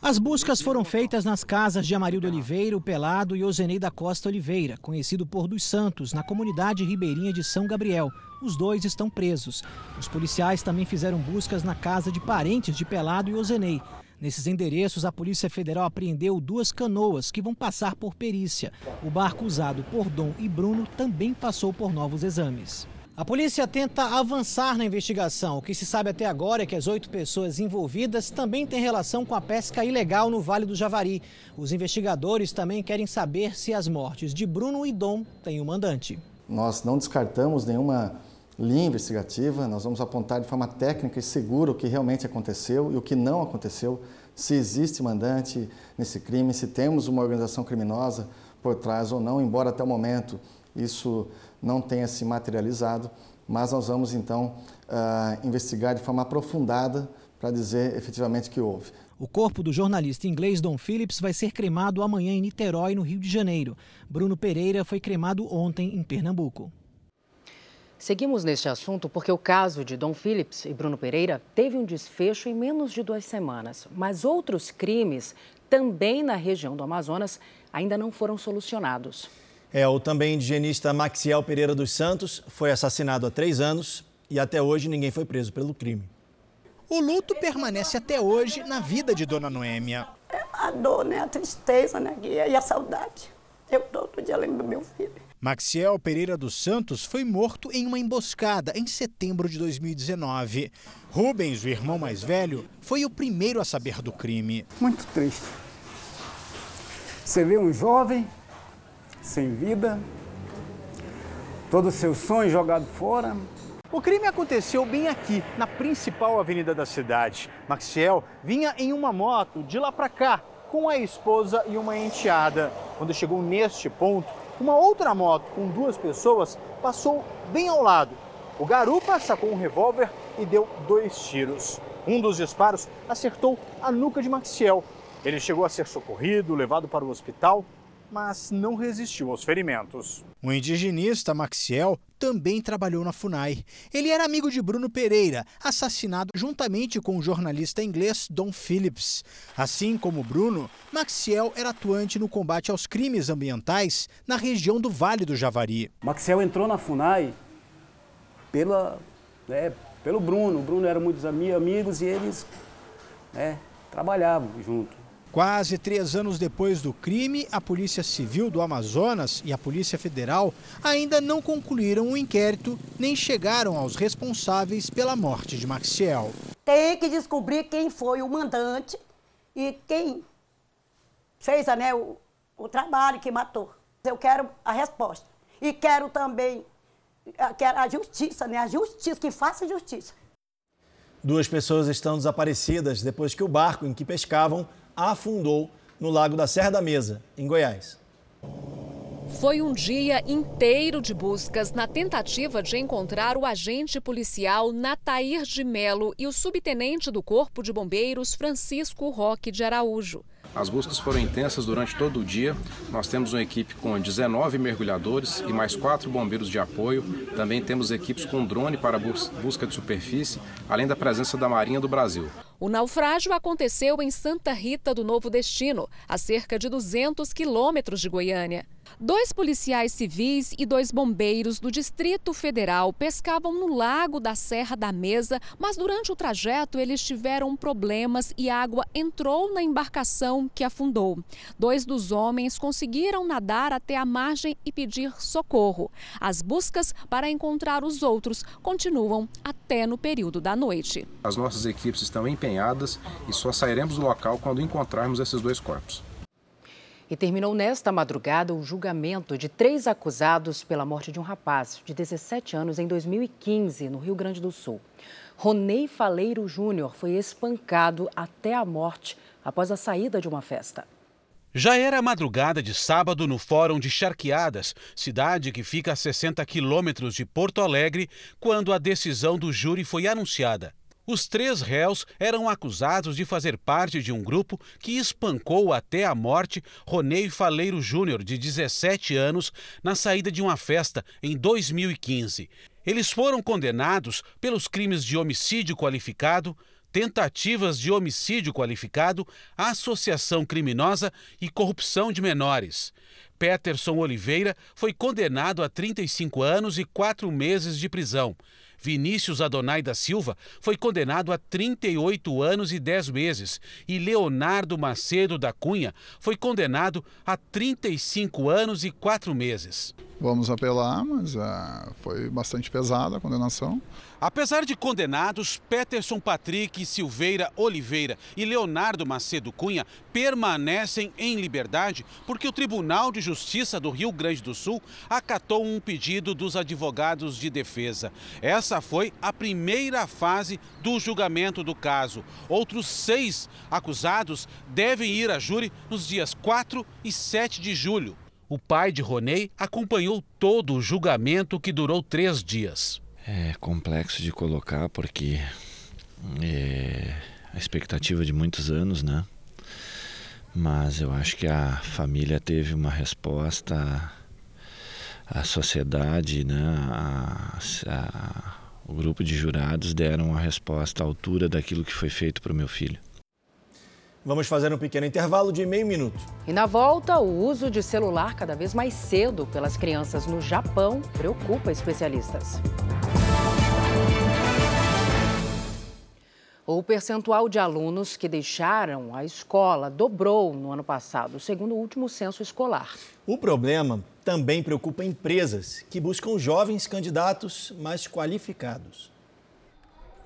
As buscas foram feitas nas casas de Amarildo Oliveira, o Pelado e Ozenei da Costa Oliveira, conhecido por dos Santos, na comunidade ribeirinha de São Gabriel. Os dois estão presos. Os policiais também fizeram buscas na casa de parentes de Pelado e Ozenei. Nesses endereços, a Polícia Federal apreendeu duas canoas que vão passar por perícia. O barco usado por Dom e Bruno também passou por novos exames. A polícia tenta avançar na investigação. O que se sabe até agora é que as oito pessoas envolvidas também têm relação com a pesca ilegal no Vale do Javari. Os investigadores também querem saber se as mortes de Bruno e Dom têm um mandante. Nós não descartamos nenhuma linha investigativa, nós vamos apontar de forma técnica e segura o que realmente aconteceu e o que não aconteceu, se existe mandante nesse crime, se temos uma organização criminosa por trás ou não, embora até o momento isso não tenha se materializado, mas nós vamos então uh, investigar de forma aprofundada para dizer efetivamente que houve. O corpo do jornalista inglês Don Phillips vai ser cremado amanhã em Niterói, no Rio de Janeiro. Bruno Pereira foi cremado ontem em Pernambuco. Seguimos neste assunto porque o caso de Dom Phillips e Bruno Pereira teve um desfecho em menos de duas semanas. Mas outros crimes, também na região do Amazonas, ainda não foram solucionados. É, o também indigenista Maxiel Pereira dos Santos foi assassinado há três anos e até hoje ninguém foi preso pelo crime. O luto permanece até hoje na vida de Dona Noêmia. A dor, né? a tristeza, né? e a saudade. Eu todo dia lembro do meu filho. Maxiel Pereira dos Santos foi morto em uma emboscada em setembro de 2019. Rubens, o irmão mais velho, foi o primeiro a saber do crime. Muito triste. Você vê um jovem sem vida, todos os seus sonhos jogados fora. O crime aconteceu bem aqui, na principal avenida da cidade. Maxiel vinha em uma moto de lá para cá, com a esposa e uma enteada. Quando chegou neste ponto, Uma outra moto com duas pessoas passou bem ao lado. O garupa sacou um revólver e deu dois tiros. Um dos disparos acertou a nuca de Maxiel. Ele chegou a ser socorrido, levado para o hospital, mas não resistiu aos ferimentos. O indigenista Maxiel também trabalhou na FUNAI. Ele era amigo de Bruno Pereira, assassinado juntamente com o jornalista inglês Don Phillips. Assim como Bruno, Maxiel era atuante no combate aos crimes ambientais na região do Vale do Javari. Maxiel entrou na FUNAI pela, né, pelo Bruno. O Bruno era muitos amigos e eles né, trabalhavam junto. Quase três anos depois do crime, a Polícia Civil do Amazonas e a Polícia Federal ainda não concluíram o inquérito nem chegaram aos responsáveis pela morte de Maxiel. Tem que descobrir quem foi o mandante e quem fez né, o, o trabalho que matou. Eu quero a resposta. E quero também quero a justiça, né? A justiça, que faça justiça. Duas pessoas estão desaparecidas depois que o barco em que pescavam afundou no Lago da Serra da Mesa, em Goiás. Foi um dia inteiro de buscas na tentativa de encontrar o agente policial Natair de Melo e o subtenente do Corpo de Bombeiros Francisco Roque de Araújo. As buscas foram intensas durante todo o dia. Nós temos uma equipe com 19 mergulhadores e mais quatro bombeiros de apoio. Também temos equipes com drone para busca de superfície, além da presença da Marinha do Brasil. O naufrágio aconteceu em Santa Rita do Novo Destino, a cerca de 200 quilômetros de Goiânia. Dois policiais civis e dois bombeiros do Distrito Federal pescavam no lago da Serra da Mesa, mas durante o trajeto eles tiveram problemas e água entrou na embarcação que afundou. Dois dos homens conseguiram nadar até a margem e pedir socorro. As buscas para encontrar os outros continuam até no período da noite. As nossas equipes estão empenhadas e só sairemos do local quando encontrarmos esses dois corpos. E terminou nesta madrugada o julgamento de três acusados pela morte de um rapaz de 17 anos em 2015, no Rio Grande do Sul. Ronei Faleiro Júnior foi espancado até a morte após a saída de uma festa. Já era madrugada de sábado no Fórum de Charqueadas, cidade que fica a 60 quilômetros de Porto Alegre, quando a decisão do júri foi anunciada. Os três réus eram acusados de fazer parte de um grupo que espancou até a morte Ronei Faleiro Júnior, de 17 anos, na saída de uma festa em 2015. Eles foram condenados pelos crimes de homicídio qualificado, tentativas de homicídio qualificado, associação criminosa e corrupção de menores. Peterson Oliveira foi condenado a 35 anos e quatro meses de prisão. Vinícius Adonai da Silva foi condenado a 38 anos e 10 meses e Leonardo Macedo da Cunha foi condenado a 35 anos e 4 meses. Vamos apelar, mas uh, foi bastante pesada a condenação. Apesar de condenados, Peterson Patrick Silveira Oliveira e Leonardo Macedo Cunha permanecem em liberdade porque o Tribunal de Justiça do Rio Grande do Sul acatou um pedido dos advogados de defesa. Essa foi a primeira fase do julgamento do caso. Outros seis acusados devem ir a júri nos dias 4 e 7 de julho. O pai de Ronei acompanhou todo o julgamento que durou três dias. É complexo de colocar porque é a expectativa de muitos anos, né? Mas eu acho que a família teve uma resposta, a sociedade, né? A, a, o grupo de jurados deram uma resposta à altura daquilo que foi feito para o meu filho. Vamos fazer um pequeno intervalo de meio minuto. E na volta, o uso de celular cada vez mais cedo pelas crianças no Japão preocupa especialistas. O percentual de alunos que deixaram a escola dobrou no ano passado, segundo o último censo escolar. O problema também preocupa empresas que buscam jovens candidatos mais qualificados.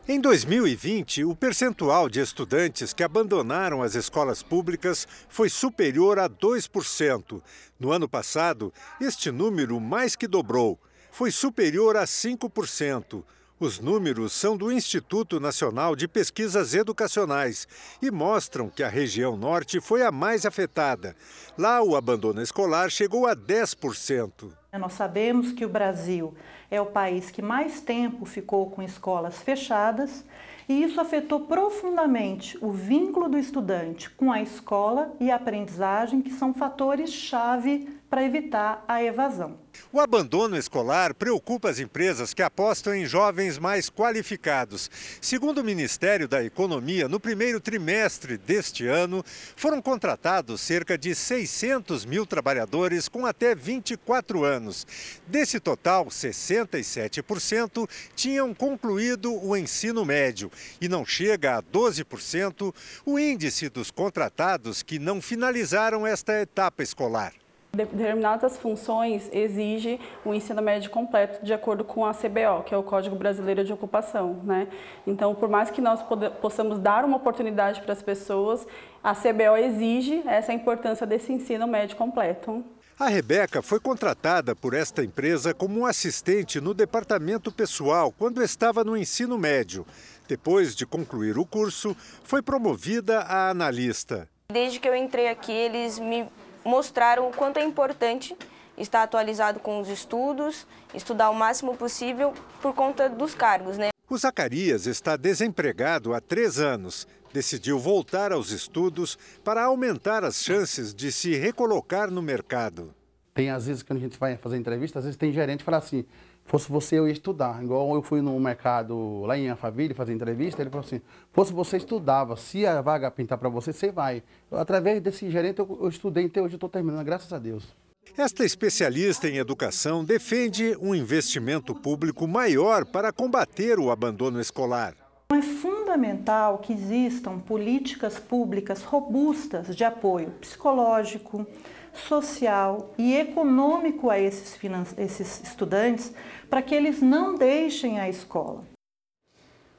Em 2020, o percentual de estudantes que abandonaram as escolas públicas foi superior a 2%. No ano passado, este número mais que dobrou, foi superior a 5%. Os números são do Instituto Nacional de Pesquisas Educacionais e mostram que a região norte foi a mais afetada. Lá, o abandono escolar chegou a 10%. Nós sabemos que o Brasil é o país que mais tempo ficou com escolas fechadas e isso afetou profundamente o vínculo do estudante com a escola e a aprendizagem, que são fatores-chave para evitar a evasão. O abandono escolar preocupa as empresas que apostam em jovens mais qualificados. Segundo o Ministério da Economia, no primeiro trimestre deste ano, foram contratados cerca de 600 mil trabalhadores com até 24 anos. Desse total, 67% tinham concluído o ensino médio e não chega a 12% o índice dos contratados que não finalizaram esta etapa escolar. Determinadas funções exigem o ensino médio completo de acordo com a CBO, que é o Código Brasileiro de Ocupação. Né? Então, por mais que nós possamos dar uma oportunidade para as pessoas, a CBO exige essa importância desse ensino médio completo. A Rebeca foi contratada por esta empresa como assistente no departamento pessoal quando estava no ensino médio. Depois de concluir o curso, foi promovida a analista. Desde que eu entrei aqui, eles me mostraram o quanto é importante estar atualizado com os estudos, estudar o máximo possível por conta dos cargos, né? O Zacarias está desempregado há três anos. Decidiu voltar aos estudos para aumentar as chances de se recolocar no mercado. Tem às vezes, quando a gente vai fazer entrevista, às vezes tem gerente que fala assim, fosse você eu ia estudar. Igual eu fui no mercado lá em Alphaville fazer entrevista, ele falou assim, fosse você estudava, se a vaga pintar para você, você vai. Através desse gerente eu, eu estudei, então hoje estou terminando, graças a Deus. Esta especialista em educação defende um investimento público maior para combater o abandono escolar. É fundamental que existam políticas públicas robustas de apoio psicológico, social e econômico a esses, esses estudantes para que eles não deixem a escola.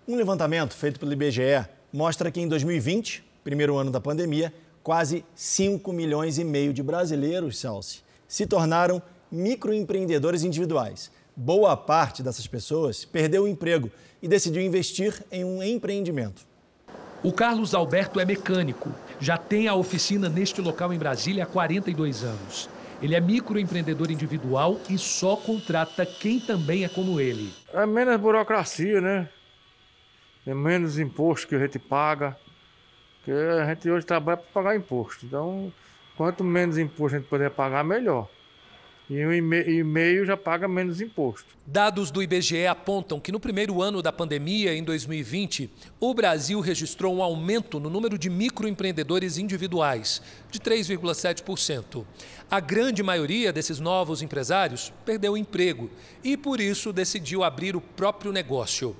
Um levantamento feito pelo IBGE mostra que em 2020, primeiro ano da pandemia, quase 5 milhões e meio de brasileiros, Celso, se tornaram microempreendedores individuais. Boa parte dessas pessoas perdeu o emprego e decidiu investir em um empreendimento. O Carlos Alberto é mecânico, já tem a oficina neste local em Brasília há 42 anos. Ele é microempreendedor individual e só contrata quem também é como ele. É menos burocracia, né? É menos imposto que a gente paga. Porque a gente hoje trabalha para pagar imposto. Então, quanto menos imposto a gente puder pagar, melhor e o e-mail já paga menos imposto. Dados do IBGE apontam que no primeiro ano da pandemia, em 2020, o Brasil registrou um aumento no número de microempreendedores individuais, de 3,7%. A grande maioria desses novos empresários perdeu o emprego e, por isso, decidiu abrir o próprio negócio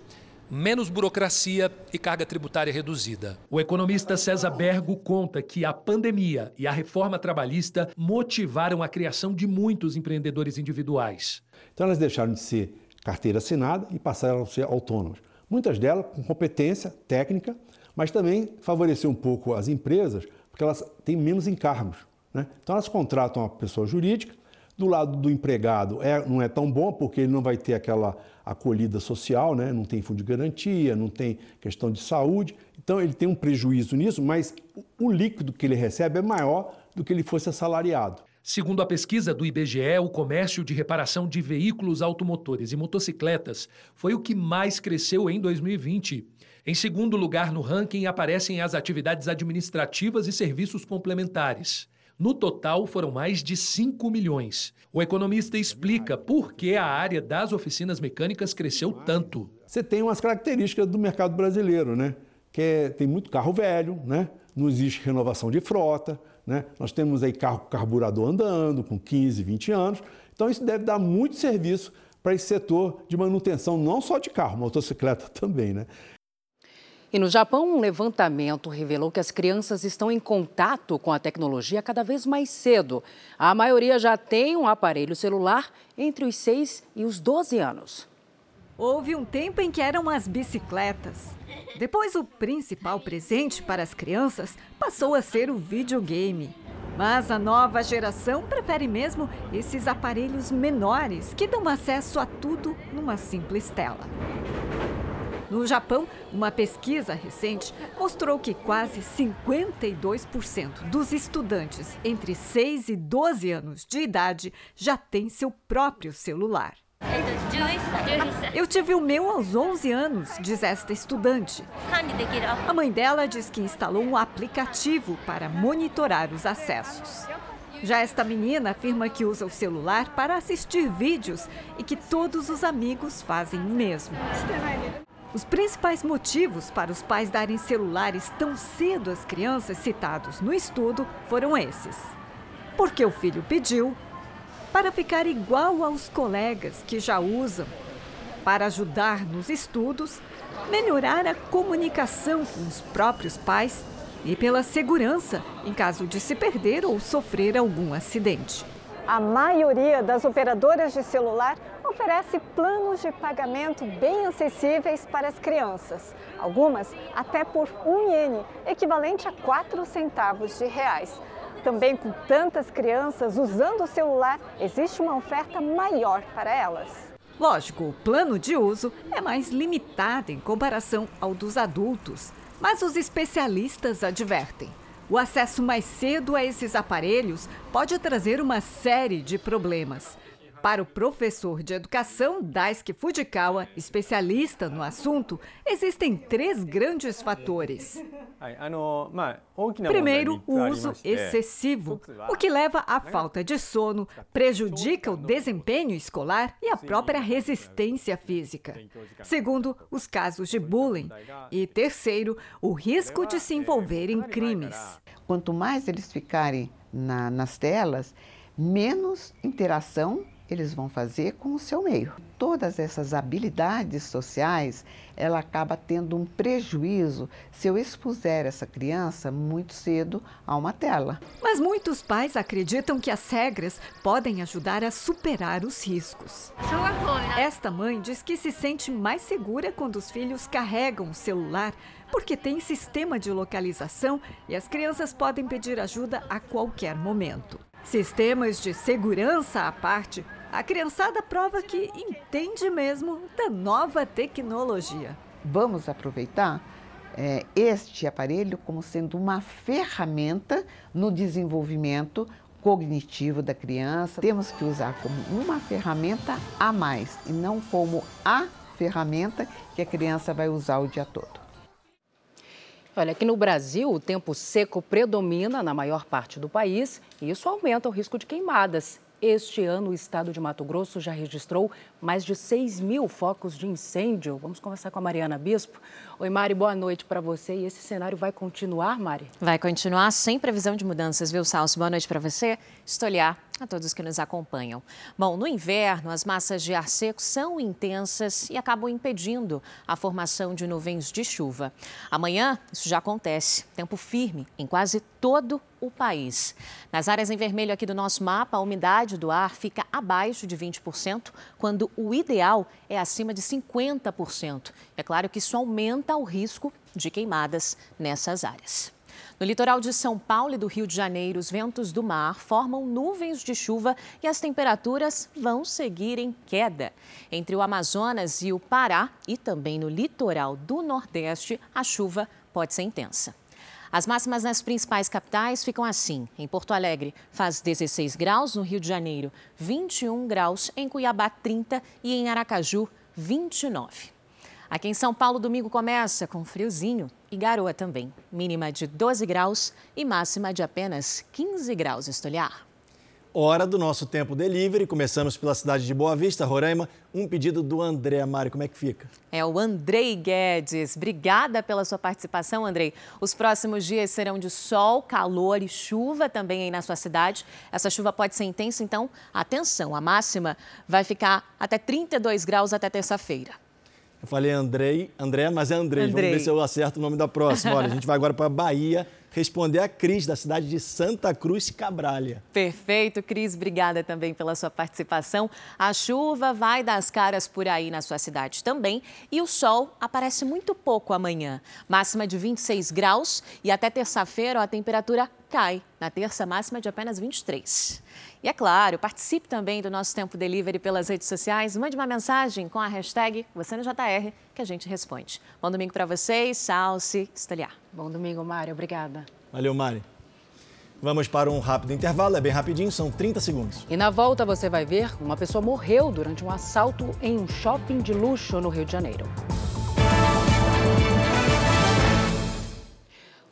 menos burocracia e carga tributária reduzida. O economista César Bergo conta que a pandemia e a reforma trabalhista motivaram a criação de muitos empreendedores individuais. Então elas deixaram de ser carteira assinada e passaram a ser autônomas. Muitas delas com competência técnica, mas também favoreceu um pouco as empresas, porque elas têm menos encargos. Né? Então elas contratam uma pessoa jurídica, do lado do empregado é, não é tão bom, porque ele não vai ter aquela acolhida social, né? não tem fundo de garantia, não tem questão de saúde. Então ele tem um prejuízo nisso, mas o líquido que ele recebe é maior do que ele fosse assalariado. Segundo a pesquisa do IBGE, o comércio de reparação de veículos automotores e motocicletas foi o que mais cresceu em 2020. Em segundo lugar no ranking aparecem as atividades administrativas e serviços complementares. No total, foram mais de 5 milhões. O economista explica por que a área das oficinas mecânicas cresceu tanto. Você tem umas características do mercado brasileiro, né? Que é, tem muito carro velho, né? Não existe renovação de frota, né? Nós temos aí carro carburador andando com 15, 20 anos. Então isso deve dar muito serviço para esse setor de manutenção, não só de carro, motocicleta (laughs) também, né? E no Japão, um levantamento revelou que as crianças estão em contato com a tecnologia cada vez mais cedo. A maioria já tem um aparelho celular entre os 6 e os 12 anos. Houve um tempo em que eram as bicicletas. Depois, o principal presente para as crianças passou a ser o videogame. Mas a nova geração prefere mesmo esses aparelhos menores que dão acesso a tudo numa simples tela. No Japão, uma pesquisa recente mostrou que quase 52% dos estudantes entre 6 e 12 anos de idade já têm seu próprio celular. Eu tive o meu aos 11 anos, diz esta estudante. A mãe dela diz que instalou um aplicativo para monitorar os acessos. Já esta menina afirma que usa o celular para assistir vídeos e que todos os amigos fazem o mesmo. Os principais motivos para os pais darem celulares tão cedo às crianças citados no estudo foram esses: porque o filho pediu, para ficar igual aos colegas que já usam, para ajudar nos estudos, melhorar a comunicação com os próprios pais e pela segurança em caso de se perder ou sofrer algum acidente. A maioria das operadoras de celular oferece planos de pagamento bem acessíveis para as crianças. Algumas até por um iene, equivalente a 4 centavos de reais. Também com tantas crianças usando o celular, existe uma oferta maior para elas. Lógico, o plano de uso é mais limitado em comparação ao dos adultos. Mas os especialistas advertem: o acesso mais cedo a esses aparelhos pode trazer uma série de problemas. Para o professor de educação Daisuke Fujikawa, especialista no assunto, existem três grandes fatores. Primeiro, o uso excessivo, o que leva à falta de sono, prejudica o desempenho escolar e a própria resistência física. Segundo, os casos de bullying. E terceiro, o risco de se envolver em crimes. Quanto mais eles ficarem na, nas telas, menos interação eles vão fazer com o seu meio. Todas essas habilidades sociais, ela acaba tendo um prejuízo se eu expuser essa criança muito cedo a uma tela. Mas muitos pais acreditam que as regras podem ajudar a superar os riscos. Esta mãe diz que se sente mais segura quando os filhos carregam o celular porque tem sistema de localização e as crianças podem pedir ajuda a qualquer momento. Sistemas de segurança à parte, a criançada prova que entende mesmo da nova tecnologia. Vamos aproveitar é, este aparelho como sendo uma ferramenta no desenvolvimento cognitivo da criança. Temos que usar como uma ferramenta a mais e não como a ferramenta que a criança vai usar o dia todo. Olha, aqui no Brasil, o tempo seco predomina na maior parte do país e isso aumenta o risco de queimadas. Este ano, o estado de Mato Grosso já registrou mais de 6 mil focos de incêndio. Vamos conversar com a Mariana Bispo. Oi, Mari, boa noite para você. E esse cenário vai continuar, Mari? Vai continuar sem previsão de mudanças, viu, Salso? Boa noite para você. Estoliar a todos que nos acompanham. Bom, no inverno, as massas de ar seco são intensas e acabam impedindo a formação de nuvens de chuva. Amanhã, isso já acontece. Tempo firme em quase todo o país. Nas áreas em vermelho aqui do nosso mapa, a umidade do ar fica abaixo de 20%, quando o ideal é acima de 50%. É claro que isso aumenta o risco de queimadas nessas áreas. No litoral de São Paulo e do Rio de Janeiro, os ventos do mar formam nuvens de chuva e as temperaturas vão seguir em queda. Entre o Amazonas e o Pará e também no litoral do Nordeste, a chuva pode ser intensa. As máximas nas principais capitais ficam assim. Em Porto Alegre, faz 16 graus, no Rio de Janeiro, 21 graus, em Cuiabá, 30 e em Aracaju, 29. Aqui em São Paulo, domingo começa com friozinho e garoa também. Mínima de 12 graus e máxima de apenas 15 graus estolhar. Hora do nosso tempo delivery. Começamos pela cidade de Boa Vista, Roraima. Um pedido do André Mari. Como é que fica? É o Andrei Guedes. Obrigada pela sua participação, Andrei. Os próximos dias serão de sol, calor e chuva também aí na sua cidade. Essa chuva pode ser intensa, então atenção. A máxima vai ficar até 32 graus até terça-feira. Eu falei Andrei, André, mas é Andrei. Andrei. Vamos ver se eu acerto o nome da próxima. Olha, a gente vai agora para Bahia. responder a Cris, da cidade de Santa Cruz Cabralha. Perfeito, Cris. Obrigada também pela sua participação. A chuva vai dar as caras por aí na sua cidade também e o sol aparece muito pouco amanhã. Máxima de 26 graus e até terça-feira a temperatura cai. Na terça, máxima de apenas 23. E é claro, participe também do nosso Tempo Delivery pelas redes sociais. Mande uma mensagem com a hashtag você no JR que a gente responde. Bom domingo para vocês, Salce, Estoliar. Bom domingo, Mário. Obrigada. Valeu, Mari. Vamos para um rápido intervalo, é bem rapidinho, são 30 segundos. E na volta você vai ver uma pessoa morreu durante um assalto em um shopping de luxo no Rio de Janeiro.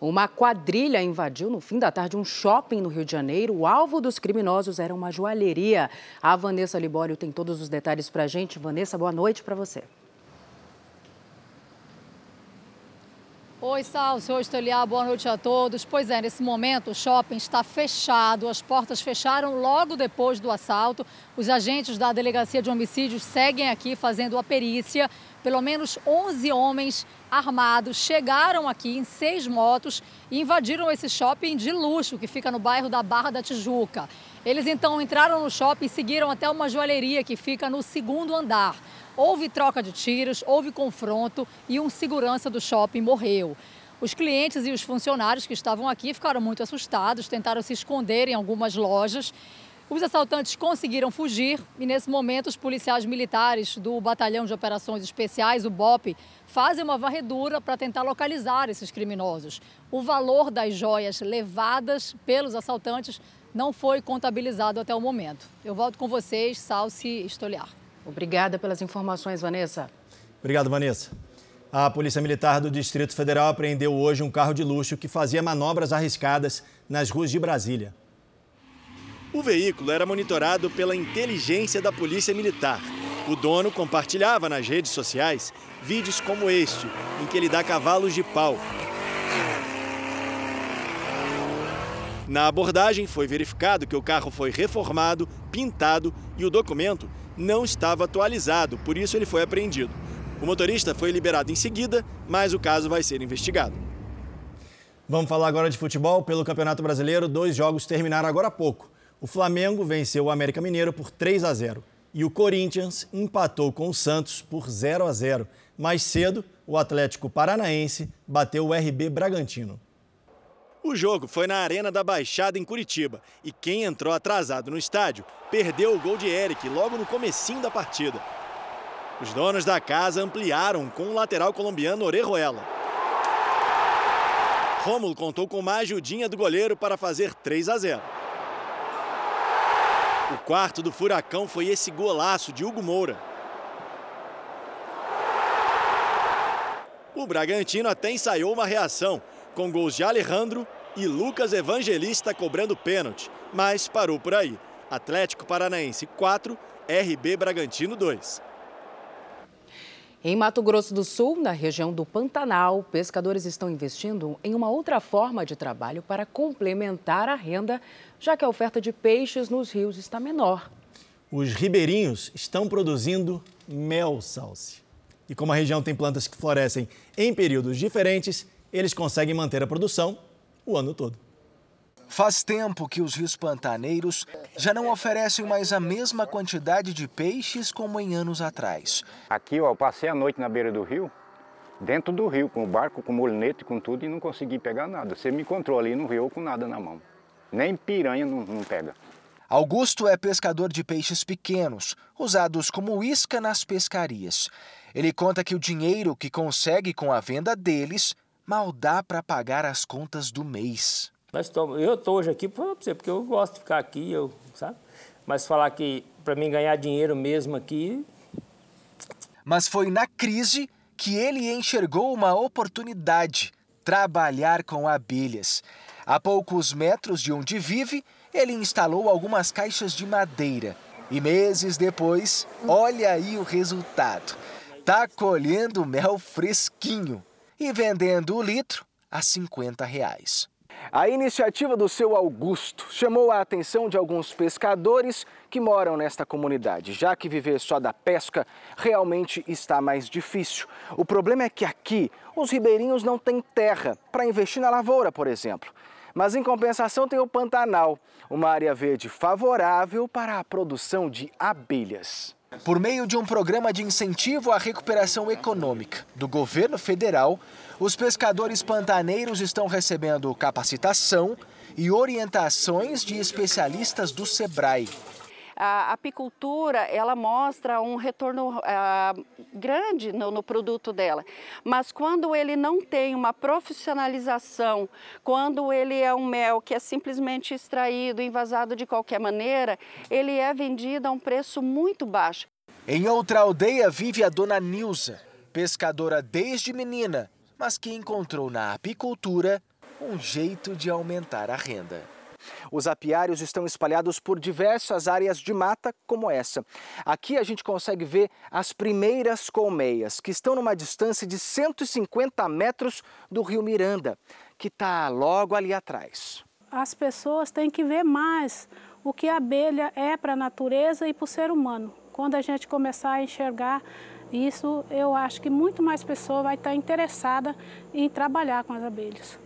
Uma quadrilha invadiu no fim da tarde um shopping no Rio de Janeiro. O alvo dos criminosos era uma joalheria. A Vanessa Libório tem todos os detalhes para a gente. Vanessa, boa noite para você. Oi, Salso. Oi, Esteliar. Boa noite a todos. Pois é, nesse momento o shopping está fechado. As portas fecharam logo depois do assalto. Os agentes da Delegacia de Homicídios seguem aqui fazendo a perícia. Pelo menos 11 homens armados chegaram aqui em seis motos e invadiram esse shopping de luxo que fica no bairro da Barra da Tijuca. Eles então entraram no shopping e seguiram até uma joalheria que fica no segundo andar. Houve troca de tiros, houve confronto e um segurança do shopping morreu. Os clientes e os funcionários que estavam aqui ficaram muito assustados, tentaram se esconder em algumas lojas. Os assaltantes conseguiram fugir e, nesse momento, os policiais militares do Batalhão de Operações Especiais, o BOP, fazem uma varredura para tentar localizar esses criminosos. O valor das joias levadas pelos assaltantes não foi contabilizado até o momento. Eu volto com vocês, Salsi Estoliar. Obrigada pelas informações, Vanessa. Obrigado, Vanessa. A Polícia Militar do Distrito Federal apreendeu hoje um carro de luxo que fazia manobras arriscadas nas ruas de Brasília. O veículo era monitorado pela inteligência da Polícia Militar. O dono compartilhava nas redes sociais vídeos como este, em que ele dá cavalos de pau. Na abordagem, foi verificado que o carro foi reformado, pintado e o documento não estava atualizado, por isso ele foi apreendido. O motorista foi liberado em seguida, mas o caso vai ser investigado. Vamos falar agora de futebol. Pelo Campeonato Brasileiro, dois jogos terminaram agora há pouco. O Flamengo venceu o América Mineiro por 3 a 0 e o Corinthians empatou com o Santos por 0 a 0. Mais cedo, o Atlético Paranaense bateu o RB Bragantino. O jogo foi na Arena da Baixada em Curitiba e quem entrou atrasado no estádio perdeu o gol de Eric logo no comecinho da partida. Os donos da casa ampliaram com o lateral colombiano Orejuela. Rômulo contou com uma ajudinha do goleiro para fazer 3 a 0. O quarto do Furacão foi esse golaço de Hugo Moura. O Bragantino até ensaiou uma reação, com gols de Alejandro e Lucas Evangelista cobrando pênalti, mas parou por aí. Atlético Paranaense 4, RB Bragantino 2. Em Mato Grosso do Sul, na região do Pantanal, pescadores estão investindo em uma outra forma de trabalho para complementar a renda, já que a oferta de peixes nos rios está menor. Os ribeirinhos estão produzindo mel salse. E como a região tem plantas que florescem em períodos diferentes, eles conseguem manter a produção o ano todo. Faz tempo que os rios pantaneiros já não oferecem mais a mesma quantidade de peixes como em anos atrás. Aqui, ó, eu passei a noite na beira do rio, dentro do rio, com o barco, com o molinete, com tudo, e não consegui pegar nada. Você me encontrou ali no rio com nada na mão. Nem piranha não, não pega. Augusto é pescador de peixes pequenos, usados como isca nas pescarias. Ele conta que o dinheiro que consegue com a venda deles mal dá para pagar as contas do mês. Eu estou hoje aqui para você, porque eu gosto de ficar aqui, eu, sabe? Mas falar que para mim ganhar dinheiro mesmo aqui. Mas foi na crise que ele enxergou uma oportunidade: trabalhar com abelhas. A poucos metros de onde vive, ele instalou algumas caixas de madeira. E meses depois, olha aí o resultado. Tá colhendo mel fresquinho e vendendo o litro a 50 reais. A iniciativa do seu Augusto chamou a atenção de alguns pescadores que moram nesta comunidade, já que viver só da pesca realmente está mais difícil. O problema é que aqui Os ribeirinhos não têm terra para investir na lavoura, por exemplo. Mas em compensação tem o Pantanal, uma área verde favorável para a produção de abelhas. Por meio de um programa de incentivo à recuperação econômica do governo federal, os pescadores pantaneiros estão recebendo capacitação e orientações de especialistas do SEBRAE. A apicultura, ela mostra um retorno grande no, no, produto dela, mas quando ele não tem uma profissionalização, quando ele é um mel que é simplesmente extraído, envasado de qualquer maneira, ele é vendido a um preço muito baixo. Em outra aldeia vive a dona Nilza, pescadora desde menina, mas que encontrou na apicultura um jeito de aumentar a renda. Os apiários estão espalhados por diversas áreas de mata, como essa. Aqui a gente consegue ver as primeiras colmeias, que estão numa distância de 150 metros do rio Miranda, que está logo ali atrás. As pessoas têm que ver mais o que a abelha é para a natureza e para o ser humano. Quando a gente começar a enxergar isso, eu acho que muito mais pessoas vai estar interessada em trabalhar com as abelhas.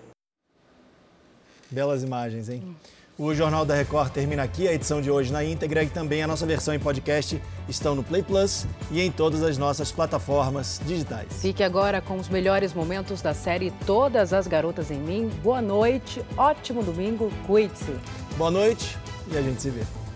Belas imagens, hein? O Jornal da Record termina aqui. A edição de hoje na íntegra e também a nossa versão em podcast estão no Play Plus e em todas as nossas plataformas digitais. Fique agora com os melhores momentos da série Todas as Garotas em Mim. Boa noite, ótimo domingo, cuide-se. Boa noite e a gente se vê.